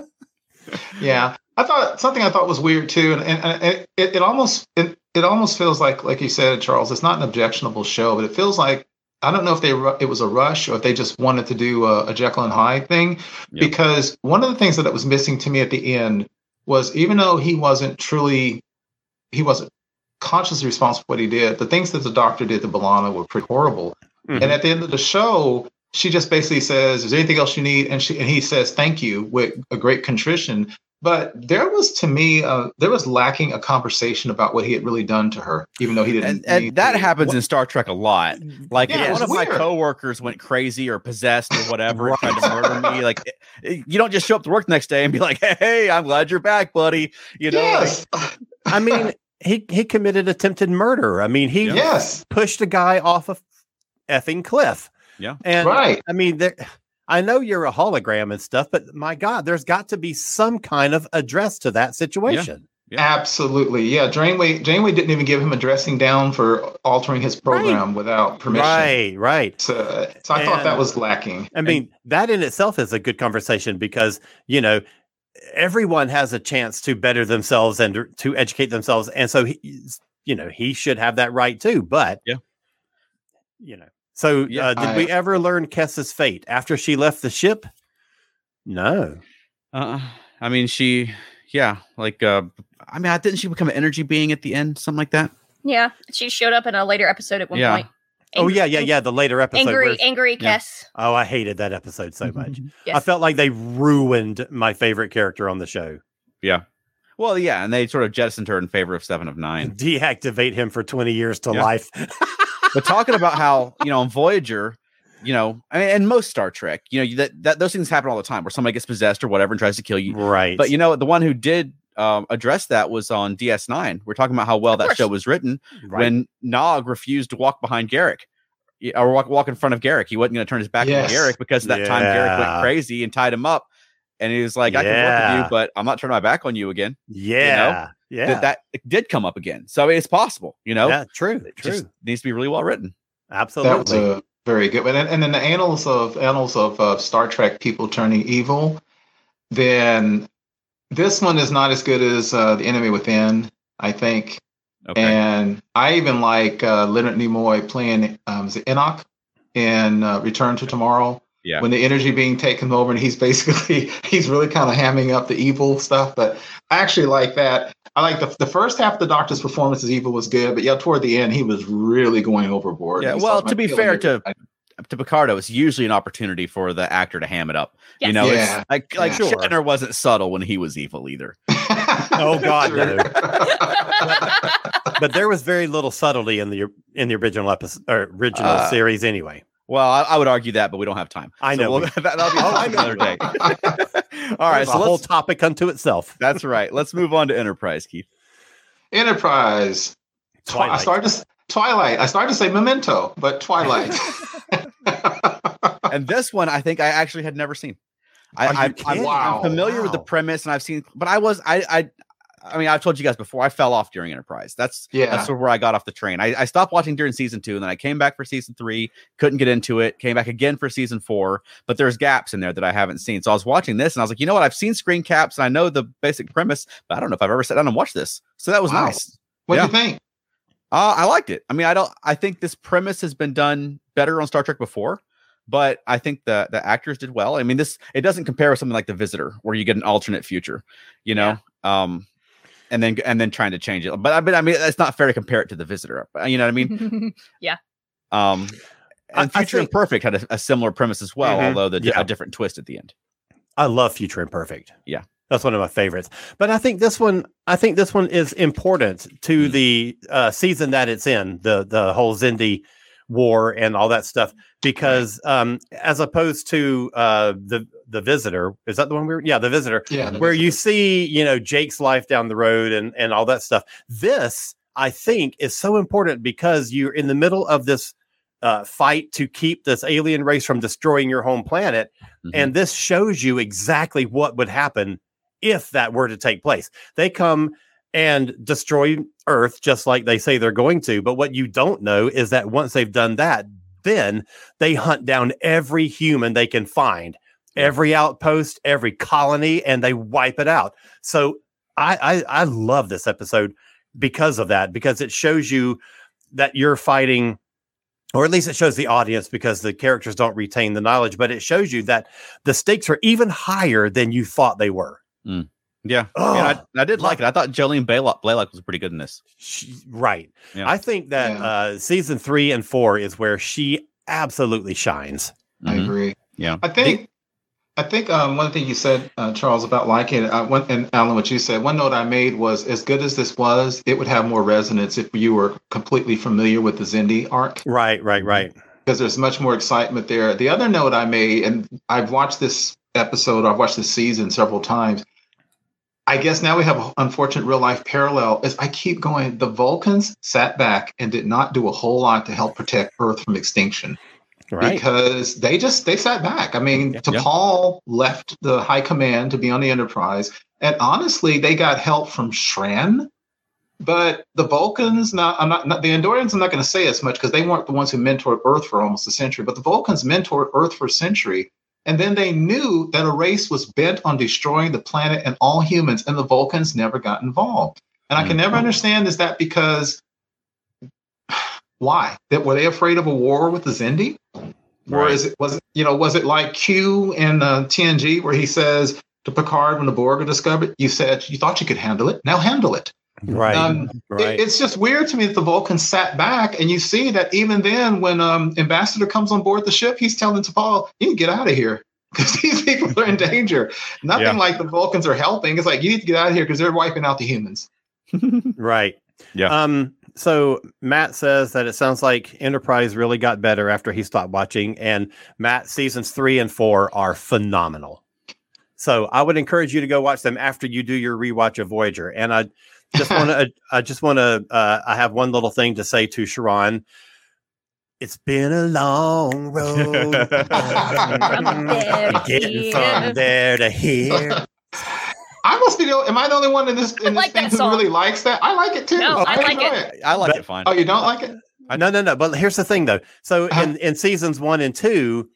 Yeah, I thought something I thought was weird too, and, and, and it, it, it almost it, it almost feels like like you said, Charles. It's not an objectionable show, but it feels like I don't know if they it was a rush or if they just wanted to do a, a Jekyll and Hyde thing, Yeah. because one of the things that was missing to me at the end was even though he wasn't truly, he wasn't consciously responsible for what he did, the things that the doctor did to B'Elanna were pretty horrible. Mhm. And at the end of the show, she just basically says, "Is there anything else you need?" And she and he says, "Thank you" with a great contrition. But there was, to me, uh, there was lacking a conversation about what he had really done to her, even though he didn't. and, and that happens in Star Trek a lot. Like Yeah, if one of my coworkers went crazy or possessed or whatever and tried to murder me, like you don't just show up to work the next day and be like, "Hey, I'm glad you're back, buddy." You know, like, I mean, he he committed attempted murder. I mean, he yes, pushed a guy off a effing cliff. Yeah. and right. I mean, there. I know you're a hologram and stuff, but my God, there's got to be some kind of address to that situation. Yeah. Absolutely. Yeah. Janeway, Janeway didn't even give him a dressing down for altering his program without permission. Right, right. So, so I thought that was lacking. I mean, that in itself is a good conversation because, you know, everyone has a chance to better themselves and to educate themselves. And so, he, you know, he should have that right too. But, Yeah. you know, so Yeah, uh, did we ever learn Kes's fate after she left the ship? No. uh, I mean, she, yeah, like, uh, I mean, didn't she become an energy being at the end, something like that? Yeah, she showed up in a later episode at one Yeah. point. Oh, yeah, yeah, yeah. The later episode. Angry, where- angry Yeah. Kes. oh, I hated that episode so mm-hmm, much. Mm-hmm. I felt like they ruined my favorite character on the show. Yeah. Well, yeah, and they sort of jettisoned her in favor of Seven of Nine. Deactivate him for 20 years to Yeah. life. but talking about how you know on Voyager, you know, I mean, and most Star Trek, you know, that that those things happen all the time, where somebody gets possessed or whatever and tries to kill you. right. But you know, the one who did um, address that was on DS9. We're talking about how well that show was written right. when Nog refused to walk behind Garak. y- Or walk, walk in front of Garak. He wasn't going to turn his back Yes. on Garak because that time Garak went crazy and tied him up. And he was like, I can work with you, but I'm not turning my back on you again. yeah. yeah. That, that did come up again. So I mean, it's possible, you know? yeah, true. It True. just needs to be really well written. Absolutely. That was Absolutely. a very good one. And, and in the annals of annals of uh, Star Trek people turning evil, then this one is not as good as uh, the Enemy Within, I think. Okay. And I even like uh, Leonard Nimoy playing um, is Enoch in uh, Return to Tomorrow. Yeah. When the energy being taken over, and he's basically he's really kind of hamming up the evil stuff. But I actually like that. I like the the first half of the Doctor's performance as evil was good, but yeah, toward the end he was really going overboard. Yeah, well, to be fair to- everybody. To Picardo, it's usually an opportunity for the actor to ham it up. You know, Yeah. it's like like Yeah. Sure. Shatner wasn't subtle when he was evil either. Oh, God, no. no. but there was very little subtlety in the in the original episode or original Uh, series anyway. Well, I, I would argue that, but we don't have time. I So know we'll- that, that'll be Oh, I another day. All right, There's so a whole topic unto itself. that's right. Let's move on to Enterprise, Keith. Enterprise. Twi- I Twilight. started to Twilight. I started to say Memento, but Twilight. And this one, I think I actually had never seen. I, I, I'm. Wow. I'm familiar with the premise, and I've seen, but I was I I. I mean, I've told you guys before. I fell off during Enterprise. That's yeah. that's where I got off the train. I, I stopped watching during season two, and then I came back for season three. Couldn't get into it. Came back again for season four, but there's gaps in there that I haven't seen. So I was watching this, and I was like, you know what? I've seen screen caps, and I know the basic premise, but I don't know if I've ever sat down and watched this. So that was Wow. nice. What do yeah. you think? Uh, I liked it. I mean, I don't. I think this premise has been done better on Star Trek before, but I think the the actors did well. I mean, this it doesn't compare with something like The Visitor, where you get an alternate future, you know. Um, and then and then trying to change it. But I but I mean, it's not fair to compare it to The Visitor. You know what I mean? Yeah. Um, I- and I Future think- Imperfect had a, a similar premise as well, Mhm. although the Yeah. a different twist at the end. I love Future Imperfect. Yeah. That's one of my favorites. But I think this one I think this one is important to Mm. the uh, season that it's in, the the whole Xindi war and all that stuff because um as opposed to uh the the visitor is that the one we were yeah the visitor Yeah. the where you see you know jake's life down the road and and all that stuff this i think is so important because you're in the middle of this uh, fight to keep this alien race from destroying your home planet Mhm. and this shows you exactly what would happen if that were to take place they come and destroy earth just like they say they're going to but what you don't know is that once they've done that then they hunt down every human they can find every outpost, every colony, and they wipe it out. So I, I I love this episode because of that, because it shows you that you're fighting, or at least it shows the audience because the characters don't retain the knowledge, but it shows you that the stakes are even higher than you thought they were. Mm. Yeah, Oh, and I, I did like it. I thought Jolene Blalock, Blalock was pretty good in this. She, right. Yeah. I think that Yeah. uh, season three and four is where she absolutely shines. I Mhm. agree. Yeah, I think, I think um, one thing you said, uh, Charles, about liking it, I, one, and Alan, what you said, one note I made was, as good as this was, it would have more resonance if you were completely familiar with the Xindi arc, Right, right, right. because there's much more excitement there. The other note I made, and I've watched this episode, I've watched this season several times. I guess now we have an unfortunate real life parallel. Is I keep going. The Vulcans sat back and did not do a whole lot to help protect Earth from extinction Right. because they just they sat back. I mean, Yeah. T'Pol left the high command to be on the Enterprise, and honestly, they got help from Shran. But the Vulcans, not I'm not, not the Andorians. I'm not going to say as much because they weren't the ones who mentored Earth for almost a century. But the Vulcans mentored Earth for a century, and then they knew that a race was bent on destroying the planet and all humans, and the Vulcans never got involved. And I can never understand is that because why? That were they afraid of a war with the Xindi? Or is it was it you know was it like Q in uh, TNG where he says to Picard when the Borg are discovered, you said you thought you could handle it, now handle it. Right. Um, right. It- it's just weird to me that the Vulcans sat back, and you see that even then, when um, Ambassador comes on board the ship, he's telling T'Pol, "You need get out of here because these people are in danger." Nothing Yeah. like the Vulcans are helping. It's like you need to get out of here because they're wiping out the humans. Right. Yeah. Um, so Matt says that it sounds like Enterprise really got better after he stopped watching, and Matt seasons three and four are phenomenal. So I would encourage you to go watch them after you do your rewatch of Voyager. And I just want to, I just want to, uh, I have one little thing to say to Sharon. It's been a long road From there to getting here. from there to here. I must be the am I the only one in this in like this thing that who song. really likes that? I like it too. No, I like enjoy it. I like But- it fine. Oh, you don't like it? no, no, no. But here's the thing, though. So Uh-huh. in in seasons one and two,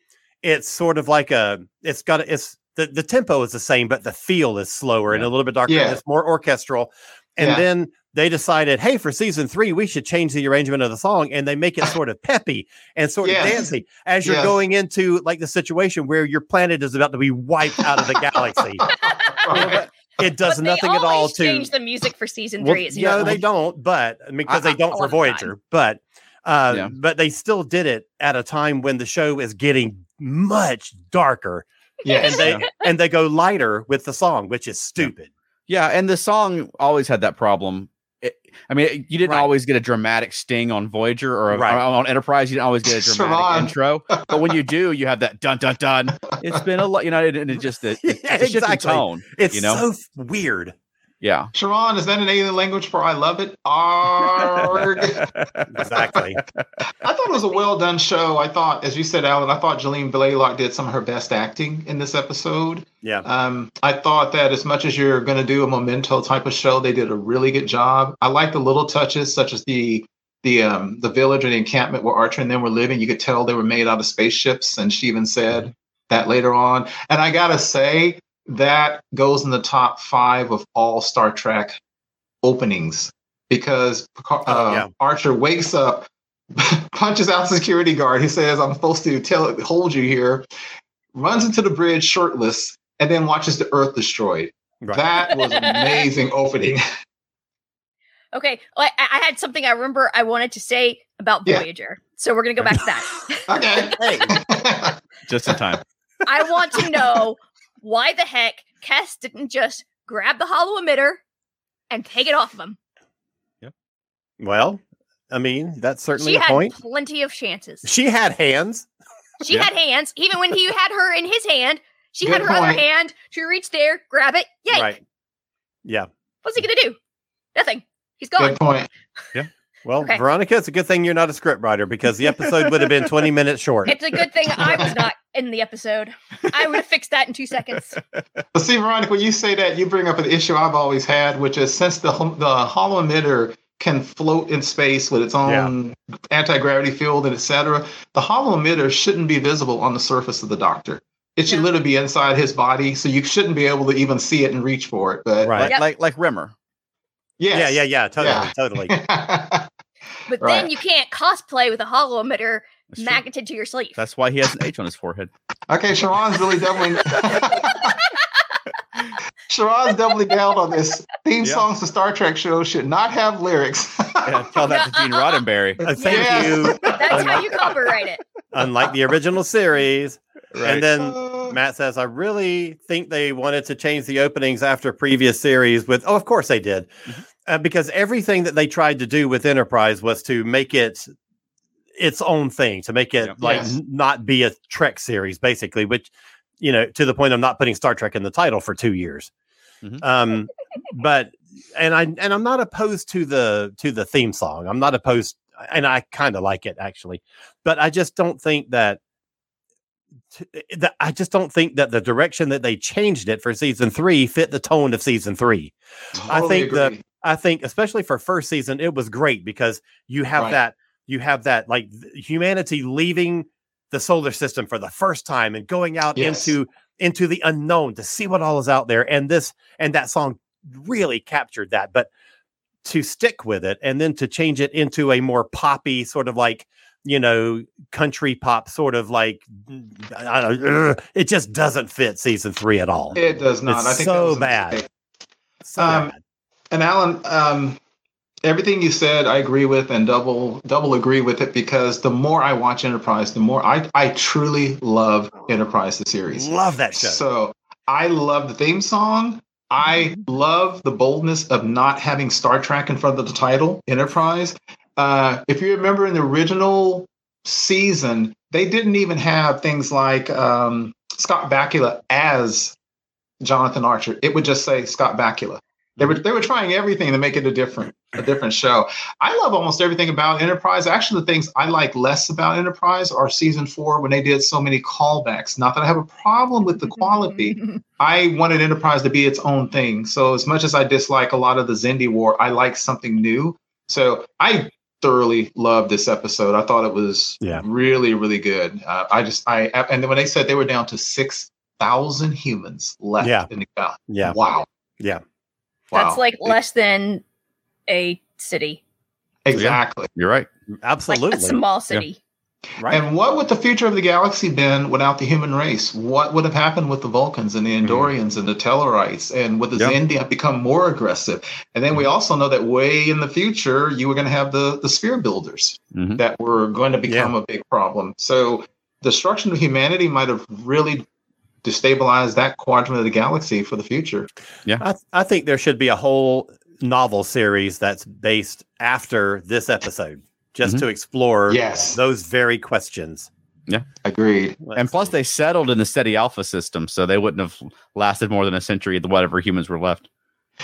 it's sort of like a. It's got a, it's the the tempo is the same, but the feel is slower and a little bit darker. Yeah. And it's more orchestral. And Yeah. then they decided, hey, for season three, we should change the arrangement of the song, and they make it sort of peppy and sort of Yes. dancey as you're Yes. going into like the situation where your planet is about to be wiped out of the galaxy. Right. It does but nothing at all to change the music for season three. It's no, they don't. But because I- they don't for lot time. Voyager. But uh, Yeah. but they still did it at a time when the show is getting much darker, and they Yeah. and they go lighter with the song, which is stupid. Yeah, and the song always had that problem. It, I mean, you didn't Right. always get a dramatic sting on Voyager or, Right. or on Enterprise. You didn't always get a dramatic intro, but when you do, you have that dun dun dun. It's been a lot, you know, and it just it, it's Yeah, exactly. tone. It's you know, so weird. Yeah, Sharon, is that an alien language for I love it? Arg. Exactly. I thought it was a well done show. I thought, as you said, Alan, I thought Jolene Blalock did some of her best acting in this episode. Yeah. Um, I thought that as much as you're going to do a memento type of show, they did a really good job. I like the little touches, such as the the um, the village or the encampment where Archer and them were living. You could tell they were made out of spaceships, and she even said that later on. And I gotta say, that goes in the top five of all Star Trek openings because Picard- Oh, uh, yeah. Archer wakes up, punches out the security guard. He says, "I'm supposed to tell hold you here." Runs into the bridge shirtless, and then watches the Earth destroyed. Right. That was an amazing opening. Okay, well, I, I had something I remember I wanted to say about Yeah. Voyager, so we're gonna go back to that. okay. just in time. I want to know why the heck Kess didn't just grab the holo emitter and take it off of him. Yep. Well, I mean, that's certainly She a had point. plenty of chances. She had hands. She Yeah. had hands, even when he had her in his hand. She had Good her other hand to reach there, grab it, yank. Right. Yeah. What's he gonna do? Nothing. He's gone. Good point. Well, Okay. Veronica, it's a good thing you're not a script writer because the episode would have been 20 minutes short. It's a good thing I was not in the episode. I would have fixed that in two seconds. But see, Veronica, when you say that, you bring up an issue I've always had, which is since the the holo emitter can float in space with its own anti gravity field and et cetera, the holo emitter shouldn't be visible on the surface of the Doctor. It should No. literally be inside his body, so you shouldn't be able to even see it and reach for it. But Right. Like, Yep. like like Rimmer. yes. Yeah, yeah, yeah. Totally, Yeah. totally. But Right. then you can't cosplay with a holo emitter That's, true. magneted to your sleeve. That's why he has an H on his forehead. okay, Sharon's really doubling. Sherrod's doubly down on this. Theme Yeah. songs to Star Trek shows should not have lyrics. Yeah, tell that to Gene Roddenberry. Uh, thank Yes. you. That's how you copyright it. Unlike the original series. And then Uh, Matt says, I really think they wanted to change the openings after previous series with, oh, of course they did. Mhm. Uh, because everything that they tried to do with Enterprise was to make it its own thing, to make it Yeah. like Yes. n- not be a Trek series, basically, which, you know, to the point of not putting Star Trek in the title for two years. Mhm. Um, but and I and I'm not opposed to the to the theme song. I'm not opposed, and I kind of like it actually, but I just don't think that I just don't think that the direction that they changed it for season three fit the tone of season three. I totally think the- agree. I think, especially for first season, it was great because you have Right. that you have that like humanity leaving the solar system for the first time and going out Yes. into into the unknown to see what all is out there. And this and that song really captured that. But to stick with it and then to change it into a more poppy sort of like you know country pop sort of like I don't know, it just doesn't fit season three at all. It does not. It's I think so bad. So Um, bad. And Alan, um, everything you said, I agree with, and double double agree with it because the more I watch Enterprise, the more I I truly love Enterprise the series. love that show. So I love the theme song. I love the boldness of not having Star Trek in front of the title, Enterprise. Uh, if you remember in the original season, they didn't even have things like um, Scott Bakula as Jonathan Archer. It would just say Scott Bakula. They were they were trying everything to make it a different a different show. I love almost everything about Enterprise. Actually, the things I like less about Enterprise are season four when they did so many callbacks. Not that I have a problem with the quality. I wanted Enterprise to be its own thing. So as much as I dislike a lot of the Xindi War, I like something new. So I thoroughly loved this episode. I thought it was Yeah. really really good. Uh, I just I and then when they said they were down to six thousand humans left Yeah. in the galaxy. yeah. Wow. Yeah. That's like less than a city, exactly. You're right. like Absolutely. a small city. right. And what would the future of the galaxy been without the human race? What would have happened with the Vulcans and the Andorians and the Tellarites? And would the Yeah. Xindi have become more aggressive? And then we also know that way in the future, you were going to have the, the sphere builders Mhm. that were going to become a big problem. So destruction of humanity might have really destabilized that quadrant of the galaxy for the future. Yeah, I, I think there should be a whole novel series that's based after this episode just Mhm. to explore Yes. those very questions. Yeah, agreed. And plus, they settled in the Ceti Alpha system, so they wouldn't have lasted more than a century. The whatever humans were left.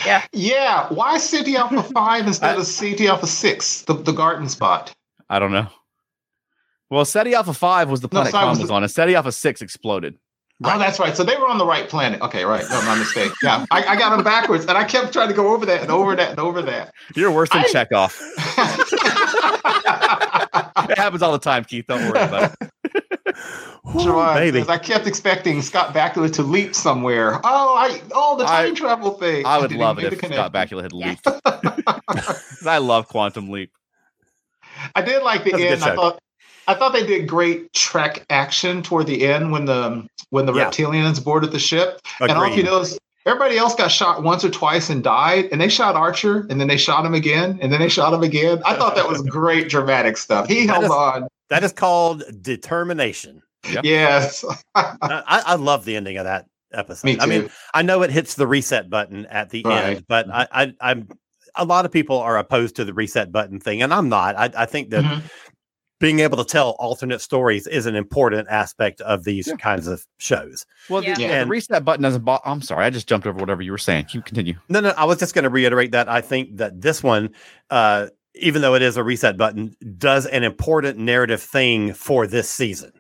Yeah. Yeah. Why Ceti Alpha 5 instead I- of Ceti Alpha 6, the, the garden spot? I don't know. Well, Ceti Alpha Five was the No, planet sorry, Khan was was the- on, and Ceti Alpha Six exploded. Oh, that's right. So they were on the right planet. Okay, right. No, my mistake. Yeah, I, I got them backwards, and I kept trying to go over that and over that and over that. You're worse than I- Chekhov. It happens all the time, Keith. Don't worry about it. Sure, baby. because I kept expecting Scott Bakula to leap somewhere. Oh, I oh the I- time travel thing. I would love it if Scott. Bakula had Yes. leaped. 'Cause I love Quantum Leap. I did like the That's end. I thought I thought they did great Trek action toward the end when the when the Yeah. reptilians boarded the ship. And all you Agreed. notice, everybody else got shot once or twice and died, and they shot Archer, and then they shot him again, and then they shot him again. I thought that was great dramatic stuff. He That held is- on. That is called determination. Yes. I, I I love the ending of that episode. Me too. I mean, I know it hits the reset button at the Right. end, but I, I, I'm a lot of people are opposed to the reset button thing, and I'm not. I, I think that Mhm. Being able to tell alternate stories is an important aspect of these Yeah. kinds of shows. Well, Yeah. the, Yeah. the reset button doesn't. Bo- I'm sorry, I just jumped over whatever you were saying. You continue. No, no, I was just going to reiterate that I think that this one, uh, even though it is a reset button, does an important narrative thing for this season.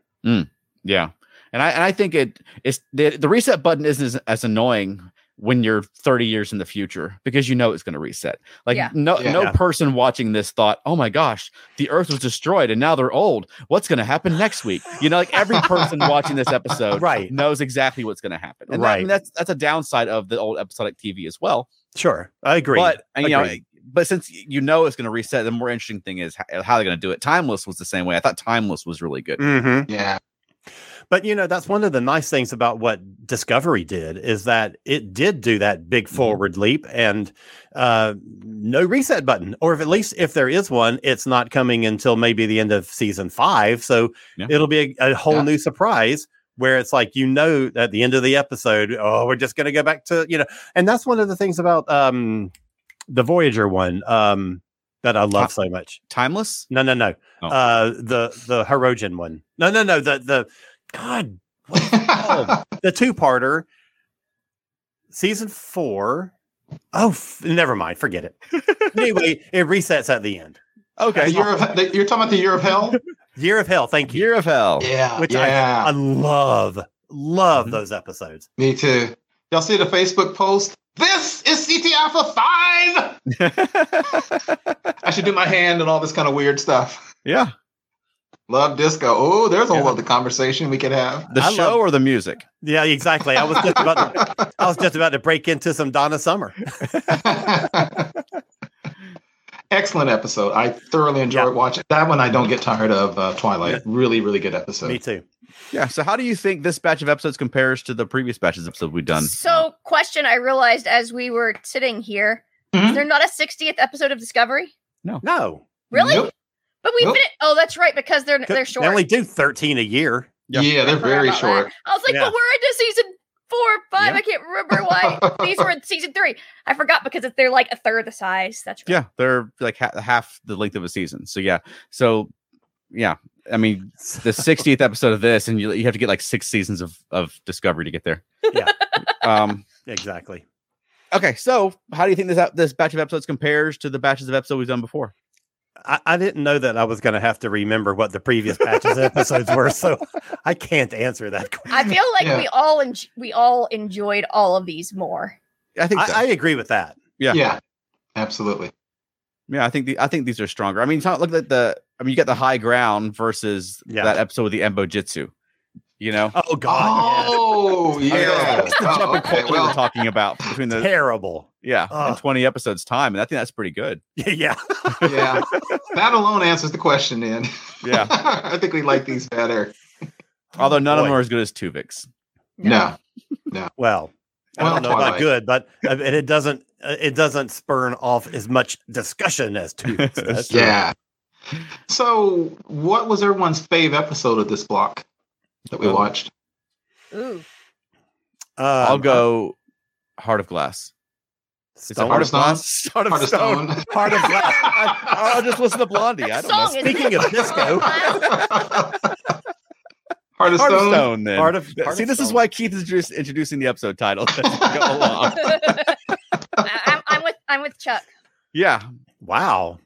Yeah, and I and I think it is the the reset button isn't as, as annoying when you're 30 years in the future because you know it's going to reset. Like Yeah. no Yeah. no person watching this thought, "Oh my gosh, the earth was destroyed and now they're old. What's going to happen next week?" You know, like every person watching this episode Right. knows exactly what's going to happen. And that- I mean, Right. that's that's a downside of the old episodic TV as well. Sure, I agree. But and, you know, but since you know it's going to reset, the more interesting thing is how, how they're going to do it. Timeless was the same way. I thought Timeless was really good. Mhm. yeah. But you know, that's one of the nice things about what Discovery did is that it did do that big Mm-hmm. forward leap and uh, no reset button, or if at least if there is one, it's not coming until maybe the end of season five. So Yeah. it'll be a, a whole Yeah. new surprise where it's like you know at the end of the episode, oh, we're just going to go back to you know, and that's one of the things about um, the Voyager one um, that I love so much. Timeless. No, no, no. Oh. Uh, the the Hirogen one. No, no, no. The the God, what is it called? the two parter, season four. Oh, f- never mind. Forget it. anyway, it resets at the end. Okay. The year of, the, you're talking about the year of hell? Year of Hell. Thank you. Year of Hell. Yeah. Which I, yeah. I love, love Mhm. those episodes. Me too. Y'all see the Facebook post? This is Ceti Alpha 5. I should do my hand and all this kind of weird stuff. yeah. Love disco. Oh, there's a whole Yeah. other conversation we could have. The I show love- or the music? Yeah, exactly. I was just about to, I was just about to break into some Donna Summer. Excellent episode. I thoroughly enjoyed Yeah. watching that one. I don't get tired of uh, Twilight. Really, really good episode. Me too. Yeah. So, how do you think this batch of episodes compares to the previous batches of episodes we've done? So, question I realized as we were sitting here: Mhm. is there not a 60th episode of Discovery? No. No, Really? Nope. But we Nope. fin- Oh, that's right, because they're they're short. they only do thirteen a year. Yeah. Yeah, they're very short. that. I was like, Yeah. but we're into season four, five. Yeah. I can't remember why these were in season three. I forgot because if they're like a third the size. That's right. Yeah, they're like ha- half the length of a season. So yeah, so yeah, I mean the 60th episode of this, and you, you have to get like six seasons of of Discovery to get there. Yeah. Um. exactly. Okay, so how do you think this ep- this batch of episodes compares to the batches of episodes we've done before? I, I didn't know that I was going to have to remember what the previous patches episodes were, so I can't answer that. question. I feel like Yeah. we all en- we all enjoyed all of these more. I think so. I, I agree with that. Yeah. Yeah, absolutely. yeah, I think the I think these are stronger. I mean, not- look at the. I mean, you got the high ground versus Yeah. that episode with the Anbo-jyutsu. You know, Oh God, Oh, yeah. that's the Oh, jumping okay, point we were talking about between the terrible. Yeah in twenty episodes time, and I think that's pretty good. yeah, yeah, that alone answers the question. Then, Yeah, I think we like these better. although none of them are as good as Tuvix. No, no. Well, I Well, don't know about good, but uh, and it doesn't uh, it doesn't spurn off as much discussion as two. That's true. yeah. So, what was everyone's fave episode of this block that we watched? Ooh. I'll Um, go Heart of Glass. Is it Stone- Heart of Stone? Glass? Heart of, Heart of Stone. Stone. Heart of Glass. I, will just listen to Blondie. I don't know. Speaking of disco, Heart of Heart of Stone. Stone, then. Heart of- Heart See, of this is why Keith is just introducing the episode title. go along. I, I'm, I'm with I'm with Chuck. Yeah, wow.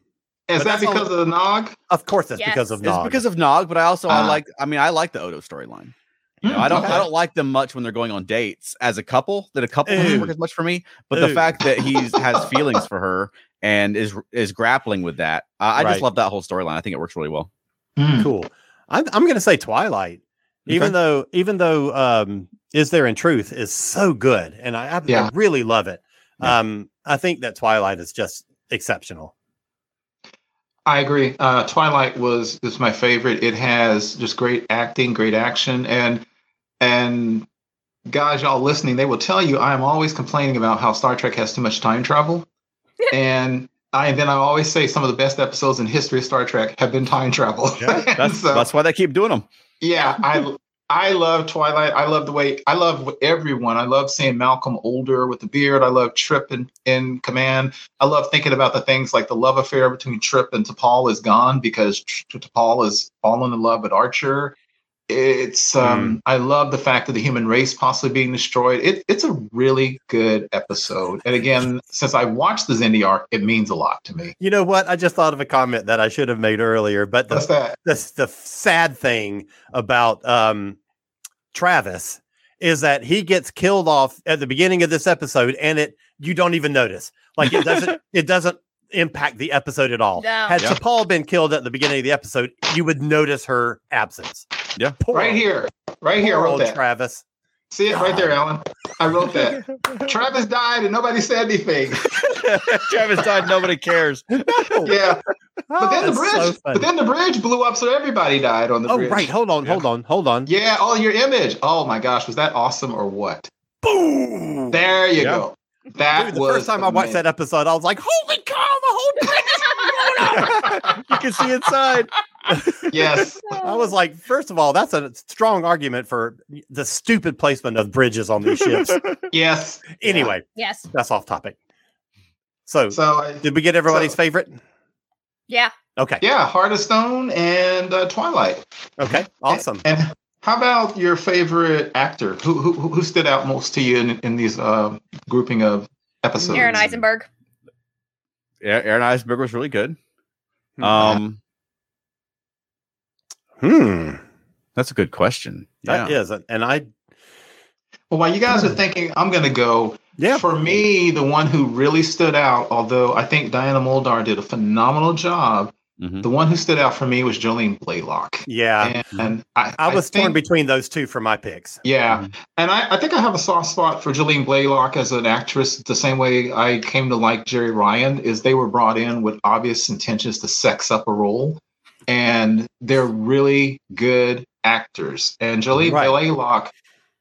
Is But that that's all- because of the Nog? Of course, that's Yes. because of Nog. it's Nog. because of Nog, but I also I Ah. like. I mean, I like the Odo storyline. You know, Hmm, I don't. okay. I don't like them much when they're going on dates as a couple. That a couple Ooh. doesn't work as much for me. But the fact that he has feelings for her and is is grappling with that, uh, I just love that whole storyline. I think it works really well. Hmm. cool. I'm I'm going to say Twilight, even though even though um, Is There in Truth is so good, and I, I, Yeah. I really love it. Yeah. Um, I think that Twilight is just exceptional. I agree. Uh, Twilight was is my favorite. It has just great acting, great action, and and guys, y'all listening, they will tell you I am always complaining about how Star Trek has too much time travel, and I and then I always say some of the best episodes in history of Star Trek have been time travel. Yeah, That's so- that's why they keep doing them. yeah, I I love Twilight. I love the way I love everyone. I love seeing Malcolm older with the beard. I love Trip in, in command. I love thinking about the things like the love affair between Trip and T'Pol is gone because Tr- T'Pol is fallen in love with Archer. It's um I love the fact that the human race possibly being destroyed. It, it's a really good episode. And again, since I watched the Xindi arc, it means a lot to me. You know what? I just thought of a comment that I should have made earlier, but What's the that? the, the sad thing about um, Travis is that he gets killed off at the beginning of this episode, and it you don't even notice. Like it doesn't it doesn't impact the episode at all. No. Had Yeah. T'Pol been killed at the beginning of the episode, you would notice her absence. Yeah. Poor Right old- here. Right here. I poor wrote that. Travis. See it right there, Alan. I wrote that. Travis died and nobody said anything. Travis died. Nobody cares. Yeah. But then oh, the bridge, so but then the bridge blew up, so everybody died on the oh, bridge. right. Hold on. Hold on. Hold on. Yeah. Oh, your image. Oh my gosh, was that awesome or what? Boom. There you Yeah. go. That Dude, the was first time I watched that episode, I was like, "Holy cow! The whole bridge is blown up!" You can see inside. Yes. I was like, first of all, that's a strong argument for the stupid placement of bridges on these ships. Yes. anyway, Yes. that's off topic. So, So I- did we get everybody's so- favorite? Yeah. Okay. yeah, Heart of Stone and uh, Twilight. Okay. Awesome. And, and how about your favorite actor? Who who who stood out most to you in, in these uh, grouping of episodes? Aron Eisenberg. Yeah, Aron Eisenberg was really good. Um, Hmm. that's a good question. That yeah. is, and I, Well, while you guys are thinking, I'm going to go. yeah, For me, the one who really stood out, although I think Diana Muldaur did a phenomenal job, Mhm. the one who stood out for me was Jolene Blalock. yeah. And, and I, I was torn think- between those two for my picks. Yeah. And I, I think I have a soft spot for Jolene Blalock as an actress, the same way I came to like Jeri Ryan, is they were brought in with obvious intentions to sex up a role. And they're really good actors. And Jolene Right. Blalock,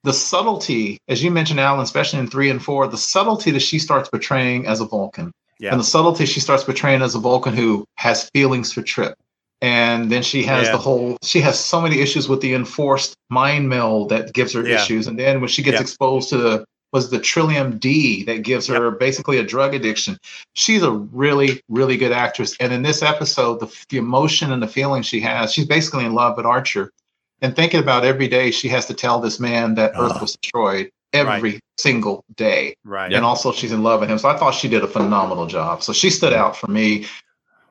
the subtlety, as you mentioned, Alan, especially in three and four, the subtlety that she starts portraying as a Vulcan. Yeah. And the subtlety she starts portraying as a Vulcan who has feelings for Trip. And then she has Yeah. the whole, she has so many issues with the enforced mind meld that gives her Yeah. issues. And then when she gets Yeah. exposed to the, was the Trillium D that gives her basically a drug addiction. She's a really, really good actress. And in this episode, the, the emotion and the feeling she has, she's basically in love with Archer. And thinking about every day she has to tell this man that Earth was destroyed every single day Right. and also she's in love with him. So I thought she did a phenomenal job. So she stood out for me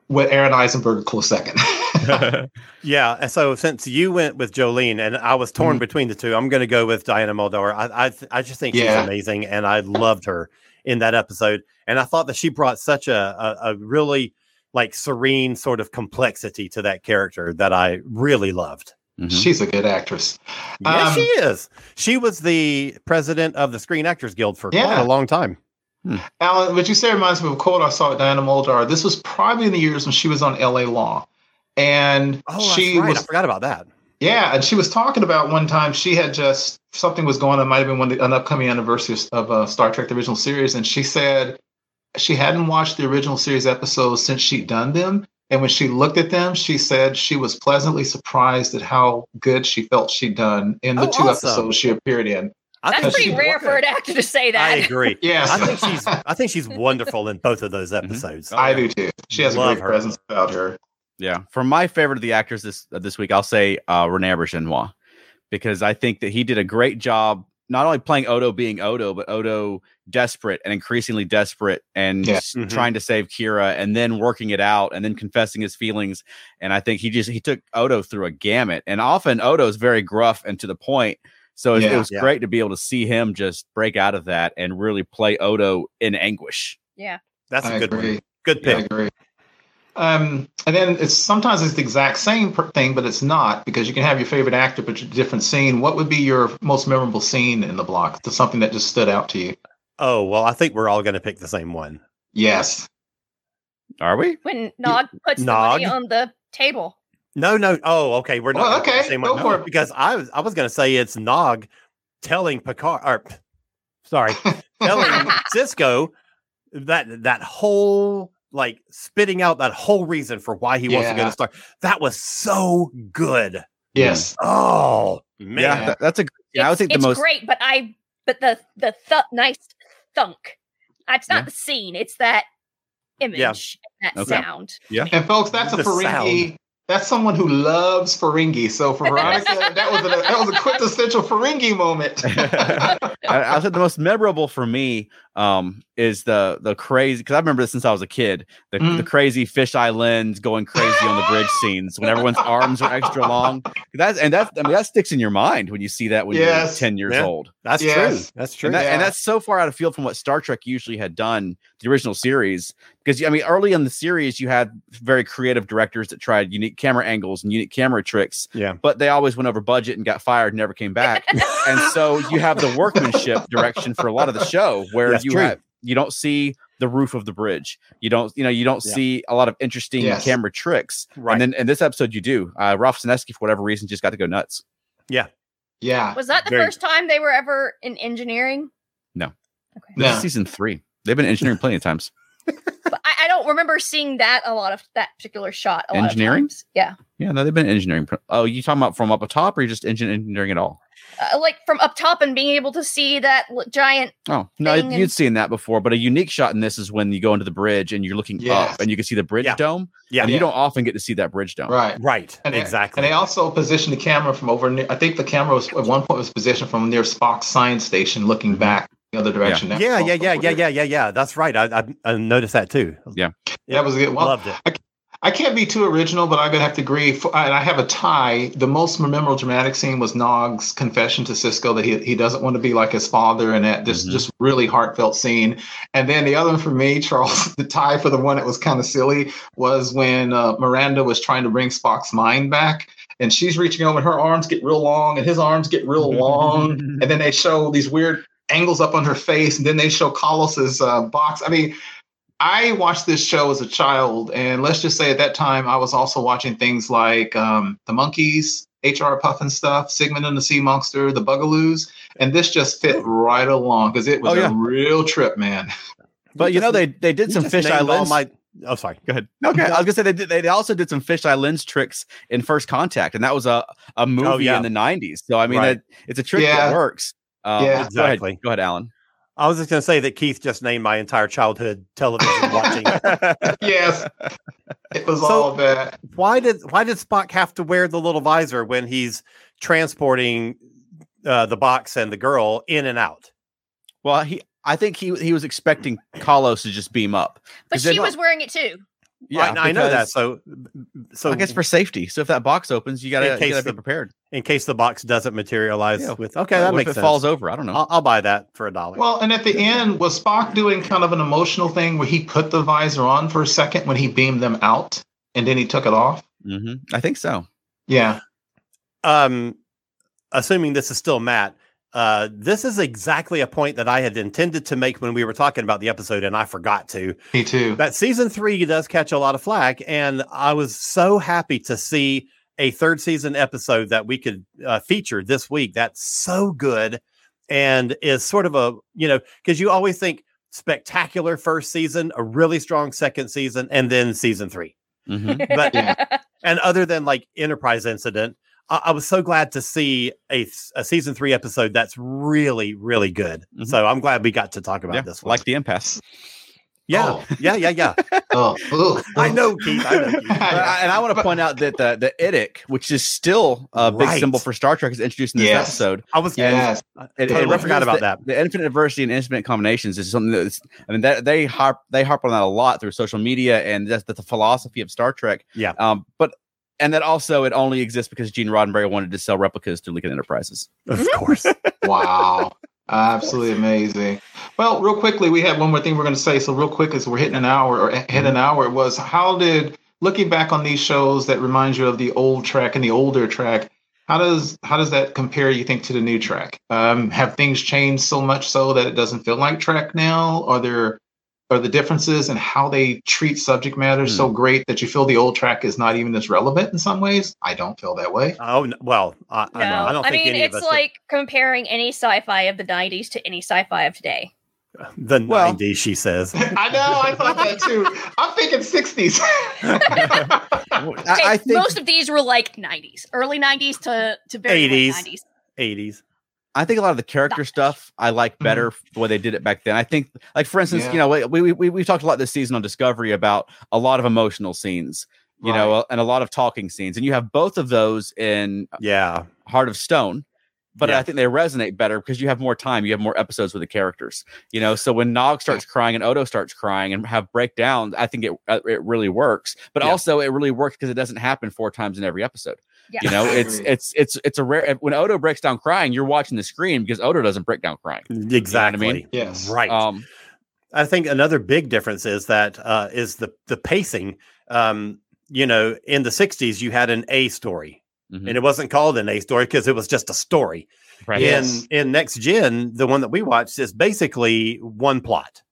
with Aron Eisenberg a close second. Yeah. And so since you went with Jolene and I was torn Mhm. between the two, I'm going to go with Diana Muldaur. I, I, I just think Yeah. she's amazing and I loved her in that episode. And I thought that she brought such a, a, a really like serene sort of complexity to that character that I really loved. Mhm. She's a good actress. Yes, Um, she is. She was the president of the Screen Actors Guild for quite a long time. Alan, what you say reminds me of a quote I saw with Diana Muldaur. This was probably in the years when she was on LA Law. And Oh, she right. was I forgot about that. Yeah, and she was talking about one time she had just something was going on. Might have been one the, an upcoming anniversary of uh, Star Trek: The Original Series, and she said she hadn't watched the original series episodes since she'd done them. And when she looked at them, she said she was pleasantly surprised at how good she felt she'd done in the Oh, two awesome. episodes she appeared in. I That's pretty rare for an actor to say that. I agree. Yes, I think she's I think she's wonderful in both of those episodes. Oh, I yeah. do too. She has a great her. presence about her. Yeah, for my favorite of the actors this uh, this week, I'll say uh, Rene Auberjonois because I think that he did a great job not only playing Odo being Odo, but Odo desperate and increasingly desperate and Yeah. s- Mhm. trying to save Kira and then working it out and then confessing his feelings. And I think he just he took Odo through a gamut. And often Odo is very gruff and to the point. So it, it was Yeah. great to be able to see him just break out of that and really play Odo in anguish. Yeah. That's a I good agree. one. Good Yeah, I pick. Agree. Um, and then it's sometimes it's the exact same per- thing, but it's not because you can have your favorite actor, but your different scene. What would be your most memorable scene in the block? To something that just stood out to you? Oh well, I think we're all going to pick the same one. Yes. Are we? When Nog puts Nog? the money on the table. No, no. Oh, okay. We're not Well, gonna the okay, same go one. for No, it. because I was I was going to say it's Nog telling Picard or sorry, telling Sisko that that whole like spitting out that whole reason for why he wants to go Yeah. to Star. That was so good. Yes. Oh man. Yeah, that- that's a. Yeah, I would think the it's most. great, but I but the the th- nice thunk. Uh, it's not Yeah. the scene; it's that image, and that Okay. sound. Yeah, and folks, that's a The Ferengi. That's someone who loves Ferengi. So for Veronica, that was a, that was a quintessential Ferengi moment. I, I said the most memorable for me um, is the the crazy because I remember this since I was a kid. The, Mm. the crazy fisheye lens going crazy on the bridge scenes when everyone's arms are extra long. That's and that I mean that sticks in your mind when you see that when Yes. you're ten years Yeah. old. That's Yes. true. That's true. And, that, and that's so far out of field from what Star Trek usually had done, the original series. Because I mean, early in the series, you had very creative directors that tried unique camera angles and unique camera tricks, yeah. but they always went over budget and got fired, and never came back. and so you have the workmanship direction for a lot of the show, where That's you true. have you don't see the roof of the bridge. You don't, you know, you don't Yeah. see a lot of interesting Yes. camera tricks. Right. And then in this episode, you do. Uh, Ralph Senensky, for whatever reason, just got to go nuts. Yeah. Was that the Very- first time they were ever in engineering? No. Okay. This No. is season three. They've been engineering plenty of times. But I, I don't remember seeing that a lot of that particular shot. A lot of Engineering? times. Yeah. Yeah, no, they've been engineering. Oh, you talking about from up top, or you just engin- engineering at all? Uh, like from up top and being able to see that l- giant. Oh no, Thing you'd and- seen that before. But a unique shot in this is when you go into the bridge and you're looking Yes. up, and you can see the bridge Yeah. dome. Yeah. and Yeah. you don't often get to see that bridge dome. Right. Right. And they- exactly. And they also positioned the camera from over near, I think the camera was at one point was positioned from near Spock's science station looking back the other direction. That yeah, yeah, yeah, yeah, yeah, yeah, yeah. That's right. I, I, I noticed that too. Yeah, yeah, that was a good. Well, Loved it. I can't be too original, but I'm gonna have to agree. For, and I have a tie. The most memorable dramatic scene was Nog's confession to Sisko that he, he doesn't want to be like his father, and that just Mhm. just really heartfelt scene. And then the other one for me, Charles, the tie for the one that was kind of silly was when uh, Miranda was trying to bring Spock's mind back, and she's reaching over, and her arms get real long, and his arms get real long, and then they show these weird angles up on her face, and then they show Kollos's uh, box. I mean. I watched this show as a child, and let's just say at that time I was also watching things like um, the Monkees, H.R. Pufnstuf, Sigmund and the Sea Monster, the Bugaloos, and this just fit right along because it was Oh, yeah. a real trip, man. But you know they they did some just fish named all islands. My, oh, sorry. Go ahead. Okay, I was gonna say they did, they also did some fish lens tricks in First Contact, and that was a a movie Oh, yeah. in the '90s. So I mean, Right. that, it's a trick Yeah. that works. Uh, Yeah. Go ahead, Exactly. go ahead, Alan. I was just going to say that Keith just named my entire childhood television watching. yes, it was So- all that. why did why did Spock have to wear the little visor when he's transporting uh, the box and the girl in and out? Well, he I think he he was expecting Kollos to just beam up. but she don't- was wearing it too. Yeah, I, I know that. So, so I guess for safety. So if that box opens, you gotta, you case gotta be prepared. In case the box doesn't materialize Yeah. with okay, that what makes if it sense. falls over. I don't know. I'll, I'll buy that for a dollar. Well, and at the end, was Spock doing kind of an emotional thing where he put the visor on for a second when he beamed them out, and then he took it off? hmm I think so. Yeah. um, assuming this is still Matt, uh, this is exactly a point that I had intended to make when we were talking about the episode, and I forgot to. Me too. That season three does catch a lot of flack, and I was so happy to see a third season episode that we could uh, feature this week. That's so good, and is sort of a you know because you always think spectacular first season, a really strong second season, and then season three. hmm But Yeah. and other than like Enterprise incident, I, I was so glad to see a, a, season three episode that's really really good. Mhm. So I'm glad we got to talk about Yeah, this one. like the impasse. Yeah, Oh. yeah, yeah, yeah. Oh, ooh, I know, Keith. I know. Keith. Uh, and I want to point out that the the IDIC, which is still a big Right. symbol for Star Trek, is introduced in this Yes. episode. I was Yes. It, Totally represents forgot about the, that. The infinite diversity and infinite combinations is something that's. I mean, that they harp they harp on that a lot through social media, and that's, that's the philosophy of Star Trek. Yeah. Um. But and that also it only exists because Gene Roddenberry wanted to sell replicas to Lincoln Enterprises. of course. Wow. Absolutely amazing. Well, real quickly, we had one more thing we're going to say. So, real quick, as we're hitting an hour or hit an hour, was how did looking back on these shows that remind you of the old Trek and the older Trek? How does how does that compare? You think to the new Trek? Um, have things changed so much so that it doesn't feel like Trek now? Are there are the differences in how they treat subject matter so hmm. great that you feel the old Trek is not even as relevant in some ways? I don't feel that way. Oh n- well, I, No, I, I don't think mean any it's of us. like comparing any sci-fi of the '90s to any sci-fi of today. the Well- '90s, she says. I know. I thought that too. I'm thinking 60s. Okay, I think most of these were like '90s, early '90s to to very 80s. '90s. '80s. I think a lot of the character Not stuff I like better the way they did it back then. I think, like for instance, Yeah. you know, we we we we talked a lot this season on Discovery about a lot of emotional scenes, you know, uh, and a lot of talking scenes, and you have both of those in Yeah, Heart of Stone. But Yeah. I think they resonate better because you have more time. You have more episodes with the characters, you know. So when Nog starts crying and Odo starts crying and have breakdowns, I think it uh, it really works. But Yeah. also it really works because it doesn't happen four times in every episode. Yeah. You know, it's it's it's it's a rare when Odo breaks down crying, you're watching the screen because Odo doesn't break down crying. Exactly. I mean, yes. Right. Um, I think another big difference is that uh, is the the pacing. Um, you know, in the '60s, you had an A story, Mhm. and it wasn't called an A story because it was just a story. right. Yes. In in next gen, the one that we watched is basically one plot.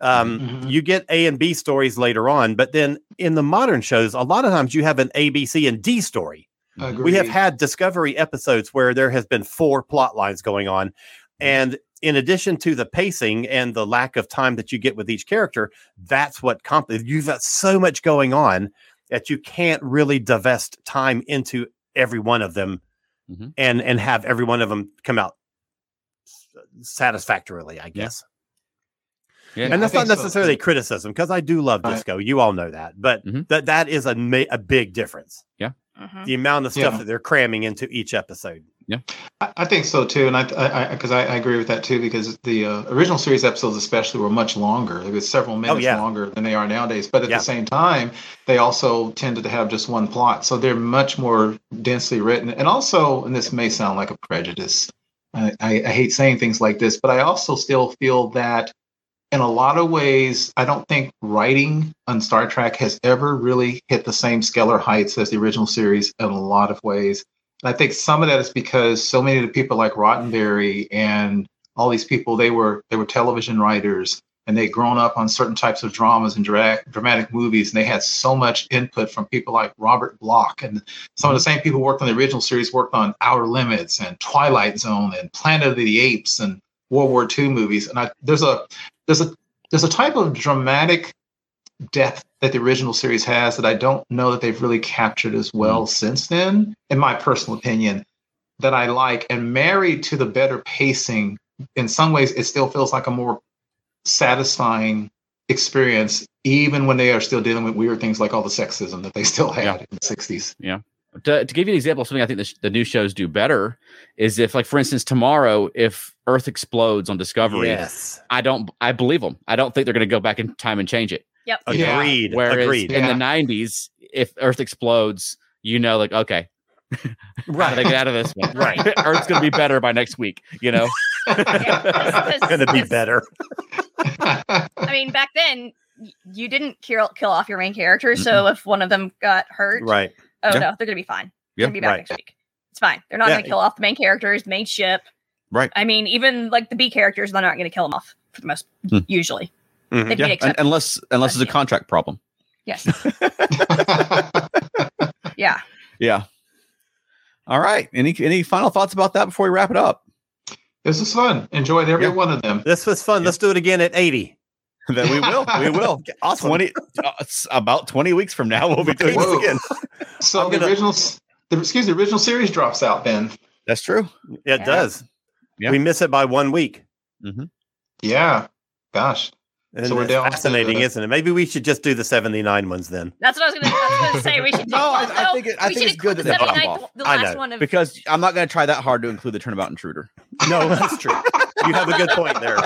Um, Mhm. You get A and B stories later on, but then in the modern shows, a lot of times you have an A, B, C, and D story. We have had Discovery episodes where there has been four plot lines going on. And in addition to the pacing and the lack of time that you get with each character, that's what comp- you've got so much going on that you can't really divest time into every one of them Mhm. and and have every one of them come out satisfactorily, I guess. Yeah, and that's not think so, necessarily criticism because I do love Right. disco. You all know that, but Mhm. that that is a ma- a big difference. Mhm. The amount of stuff Yeah. that they're cramming into each episode. I, I think so too, and I because I, I, agree with that too because the uh, original series episodes especially were much longer. It was several minutes Oh, yeah. longer than they are nowadays. But at Yeah. the same time, they also tended to have just one plot, so they're much more densely written. And also, and this may sound like a prejudice, I, I, I hate saying things like this, but I also still feel that in a lot of ways, I don't think writing on Star Trek has ever really hit the same scalar heights as the original series in a lot of ways. And I think some of that is because so many of the people like Roddenberry and all these people, they were they were television writers and they'd grown up on certain types of dramas and dra- dramatic movies, and they had so much input from people like Robert Bloch. and some of the same people who worked on the original series worked on Outer Limits and Twilight Zone and Planet of the Apes and World War II movies. And I, there's a there's a there's a type of dramatic depth that the original series has that I don't know that they've really captured as well mm. since then, in my personal opinion, that I like. And married to the better pacing, in some ways, it still feels like a more satisfying experience, even when they are still dealing with weird things like all the sexism that they still had Yeah. in the 60s. To, to give you an example of something I think the, sh- the new shows do better is if, like, for instance, tomorrow, if Earth explodes on Discovery, Yes. I don't, I believe them. I don't think they're going to go back in time and change it. Yep. Yeah. Agreed. Whereas Agreed. in Yeah. the '90s, if Earth explodes, you know, like, okay, right. do they get out of this one? Right. Earth's going to be better by next week. You know, Yeah, It's gonna be better. I mean, back then you didn't kill kill off your main character, so Mm-hmm. if one of them got hurt, Right. Oh Yeah. no, they're gonna be fine. Yeah, They're gonna be back right. next week. It's fine. They're not Yeah. gonna kill off the main characters, main ship. Right. I mean, even like the B characters, they're not gonna kill them off for the most Hmm. usually. Mhm. Yeah, be un- unless unless it's a Yeah. contract problem. yes. Yeah. Yeah. All right. Any any final thoughts about that before we wrap it up? this is fun. Enjoyed every Yeah. one of them. This was fun. Let's do it again at 80. That we will. We will. Awesome. Twenty uh, about twenty weeks from now, we'll be doing Whoa. this again. So I'm the gonna- original, the, excuse me, the original series drops out then. That's true. It Yeah. does. Yeah. We miss it by one week. Yeah. Gosh. And So we're down fascinating, the- isn't it? Maybe we should just do the 79 ones then. That's what I was gonna, I was gonna say. We should. No, I- I think it- I think it's good that the they bump 79th off. The I know, one of Because I'm not going to try that hard to include the turnabout intruder. No, that's true. You have a good point there.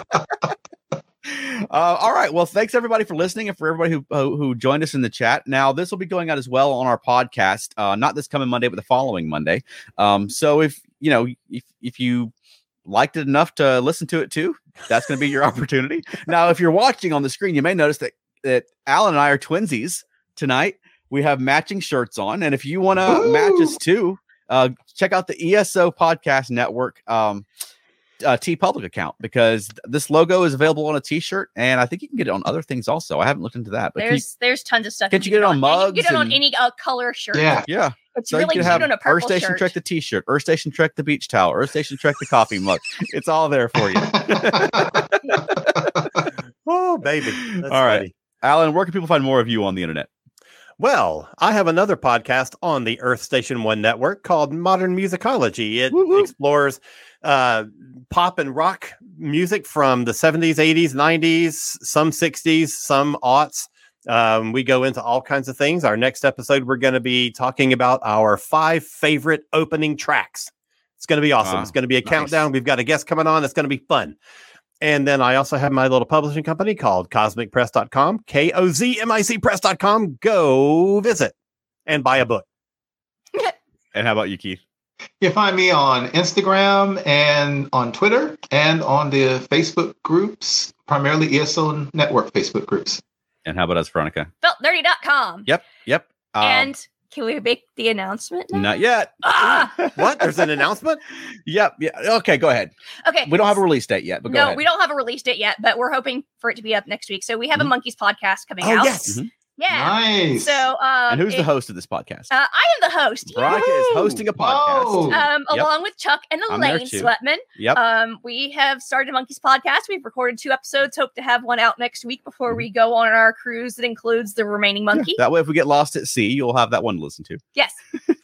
Uh, all right. Well, thanks everybody for listening and for everybody who, who who joined us in the chat. Now, this will be going out as well on our podcast, uh, not this coming Monday, but the following Monday. Um, so if you know if if you liked it enough to listen to it too, that's going to be your opportunity. Now, if you're watching on the screen, you may notice that that Alan and I are twinsies tonight. We have matching shirts on, and if you want to match us too, uh, check out the ESO Podcast Network. Um, uh, TeePublic account because this logo is available on a T-shirt, and I think you can get it on other things also. I haven't looked into that, but can you- There's there's tons of stuff. Can't you get it on and You can mugs get it on and- any uh, color shirt. Yeah. yeah, it's so really you cute can have on a Earth purple Station shirt. Trek the T-shirt, Earth Station Trek the beach towel, Earth Station Trek the coffee mug. It's all there for you. Oh, baby. That's All right. funny. Alan, where can people find more of you on the internet? Well, I have another podcast on the Earth Station One network called Modern Musicology. It Woo woo. explores uh, pop and rock music from the 70s, 80s, 90s, some 60s, some aughts. Um, we go into all kinds of things. Our next episode, we're going to be talking about our five favorite opening tracks. It's going to be awesome. Wow. It's going to be a Nice. countdown. We've got a guest coming on. It's going to be fun. And then I also have my little publishing company called kozmicpress.com, K O Z M I C press.com. Go visit and buy a book. And how about you, Keith? You can find me on Instagram and on Twitter and on the Facebook groups, primarily ESO Network Facebook groups. And how about us, Veronica? Feltnerdy.com. Yep, yep. Um, and can we make the announcement now? not yet. Ah! What? There's an announcement? Yep. Yeah. Okay. Go ahead. Okay. We don't have a release date yet, but go no, ahead. we don't have a release date yet, but we're hoping for it to be up next week. So we have Mhm. a Monkees podcast coming Oh, out. yes. Mhm. Yeah. Nice. So um and who's the host of this podcast? Uh, I am the host. Veronica is Yahoo! hosting a podcast. Whoa. Um, Yep. along with Chuck and I'm Elaine too. Sweatman. Yep. Um, we have started a Monkees podcast. We've recorded two episodes. Hope to have one out next week before we go on our cruise that includes the remaining Mm-hmm. Yeah, Monkee. that way, if we get lost at sea, you'll have that one to listen to. yes.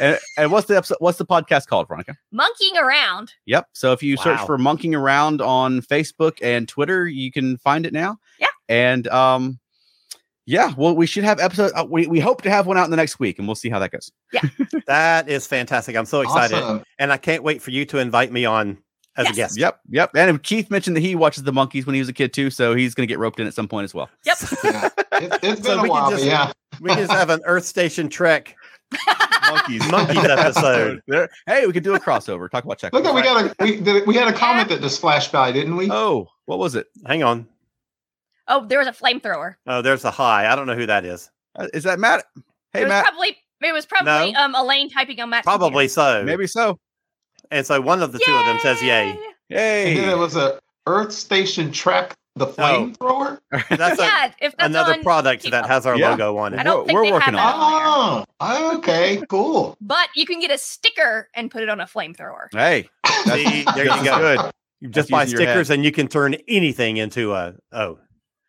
And, and what's the episode? What's the podcast called, Veronica? Monkeying around. Yep. So if you search for "Monkeying Around" on Facebook and Twitter, you can find it now. Yeah. And um, yeah. Well, we should have episode. Uh, we we hope to have one out in the next week, and we'll see how that goes. Yeah, that is fantastic. I'm so excited. Awesome. And I can't wait for you to invite me on as Yes. a guest. Yep. Yep. And Keith mentioned that he watches the Monkees when he was a kid too, so he's going to get roped in at some point as well. Yep. Yeah. It, it's So been we a while, just- but yeah. We just have an Earth Station Trek. Monkees. Monkees episode. Hey, we could do a crossover. Talk about check. Look, at we got a we, we had a comment that just flashed by, didn't we? Oh, what was it? Hang on. Oh, there was a flamethrower. Oh, there's a high. I don't know who that is. Uh, Is that Matt? Hey, it was Matt. probably it was probably No. um Elaine typing on Matt's Probably computer. so. Maybe so. And so one of the two of them says yay. And then Hey. it was a Earth Station Trek the flamethrower. That's a, yeah, if that's another on, product keep that up. has our Yeah. logo on I it. don't We're- think we're they have working that on on there. Oh, okay, cool. But you can get a sticker and put it on a flamethrower. Hey. That's, See, there you that's go. Good. You just That's buy using your head. stickers and you can turn anything into a oh.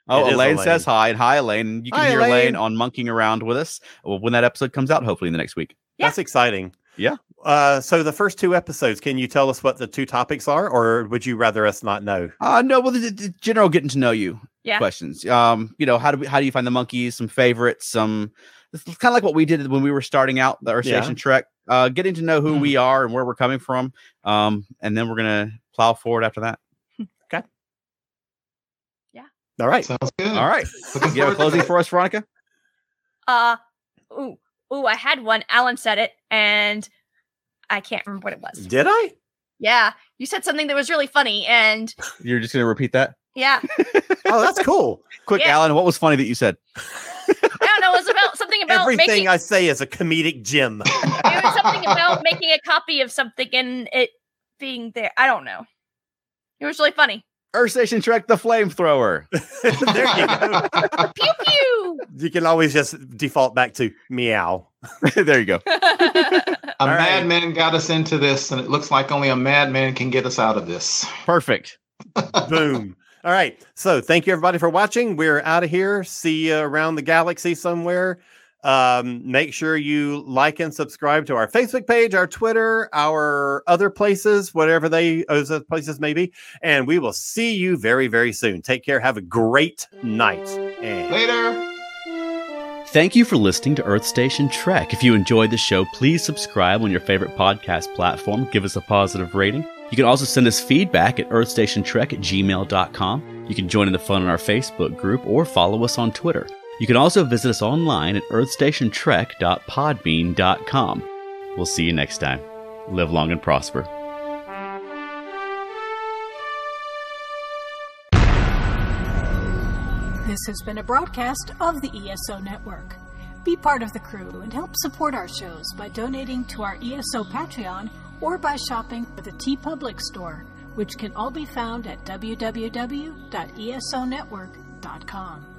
Oh, Elaine, Elaine. says hi, and hi, Elaine. You can Hi, hear Elaine. Elaine. on Monkeying Around with us well, when that episode comes out, hopefully in the next week. Yeah. That's exciting. Yeah. Uh, so the first two episodes, can you tell us what the two topics are, or would you rather us not know? Uh no, well, the, the- the general getting to know you Yeah. questions. Um, you know, how do we, how do you find the Monkees? Some favorites, some it's kind of like what we did when we were starting out the Earth Yeah. Station Trek. Uh, getting to know who Hmm. we are and where we're coming from. Um, and then we're gonna plow forward after that. All right. Sounds good. All right. Looking You have a closing for us, Veronica? Uh ooh, ooh, I had one. Alan said it, and I can't remember what it was. Did I? Yeah, you said something that was really funny, and You're just gonna repeat that? yeah, Oh, that's cool. Quick, Yeah. Alan, what was funny that you said? I don't know. It was about something about Everything making. I say is a comedic gem. it was something about making a copy of something and it being there. I don't know. It was really funny. Earth Station Trek the flamethrower. there you go. Pew pew. You can always just default back to meow. there you go. A All right. madman got us into this, and it looks like only a madman can get us out of this. Perfect. Boom. All right. So thank you everybody for watching. We're out of here. See you around the galaxy somewhere. Um, make sure you like and subscribe to our Facebook page, our Twitter, our other places, whatever they those places may be. And we will see you very, very soon. Take care. Have a great night. And Later. Thank you for listening to Earth Station Trek. If you enjoyed the show, please subscribe on your favorite podcast platform. Give us a positive rating. You can also send us feedback at earthstationtrek at gmail.com. You can join in the fun on our Facebook group or follow us on Twitter. You can also visit us online at earthstationtrek.podbean.com. We'll see you next time. Live long and prosper. This has been a broadcast of the ESO Network. Be part of the crew and help support our shows by donating to our ESO Patreon or by shopping at the TeePublic store, which can all be found at www.esonetwork.com.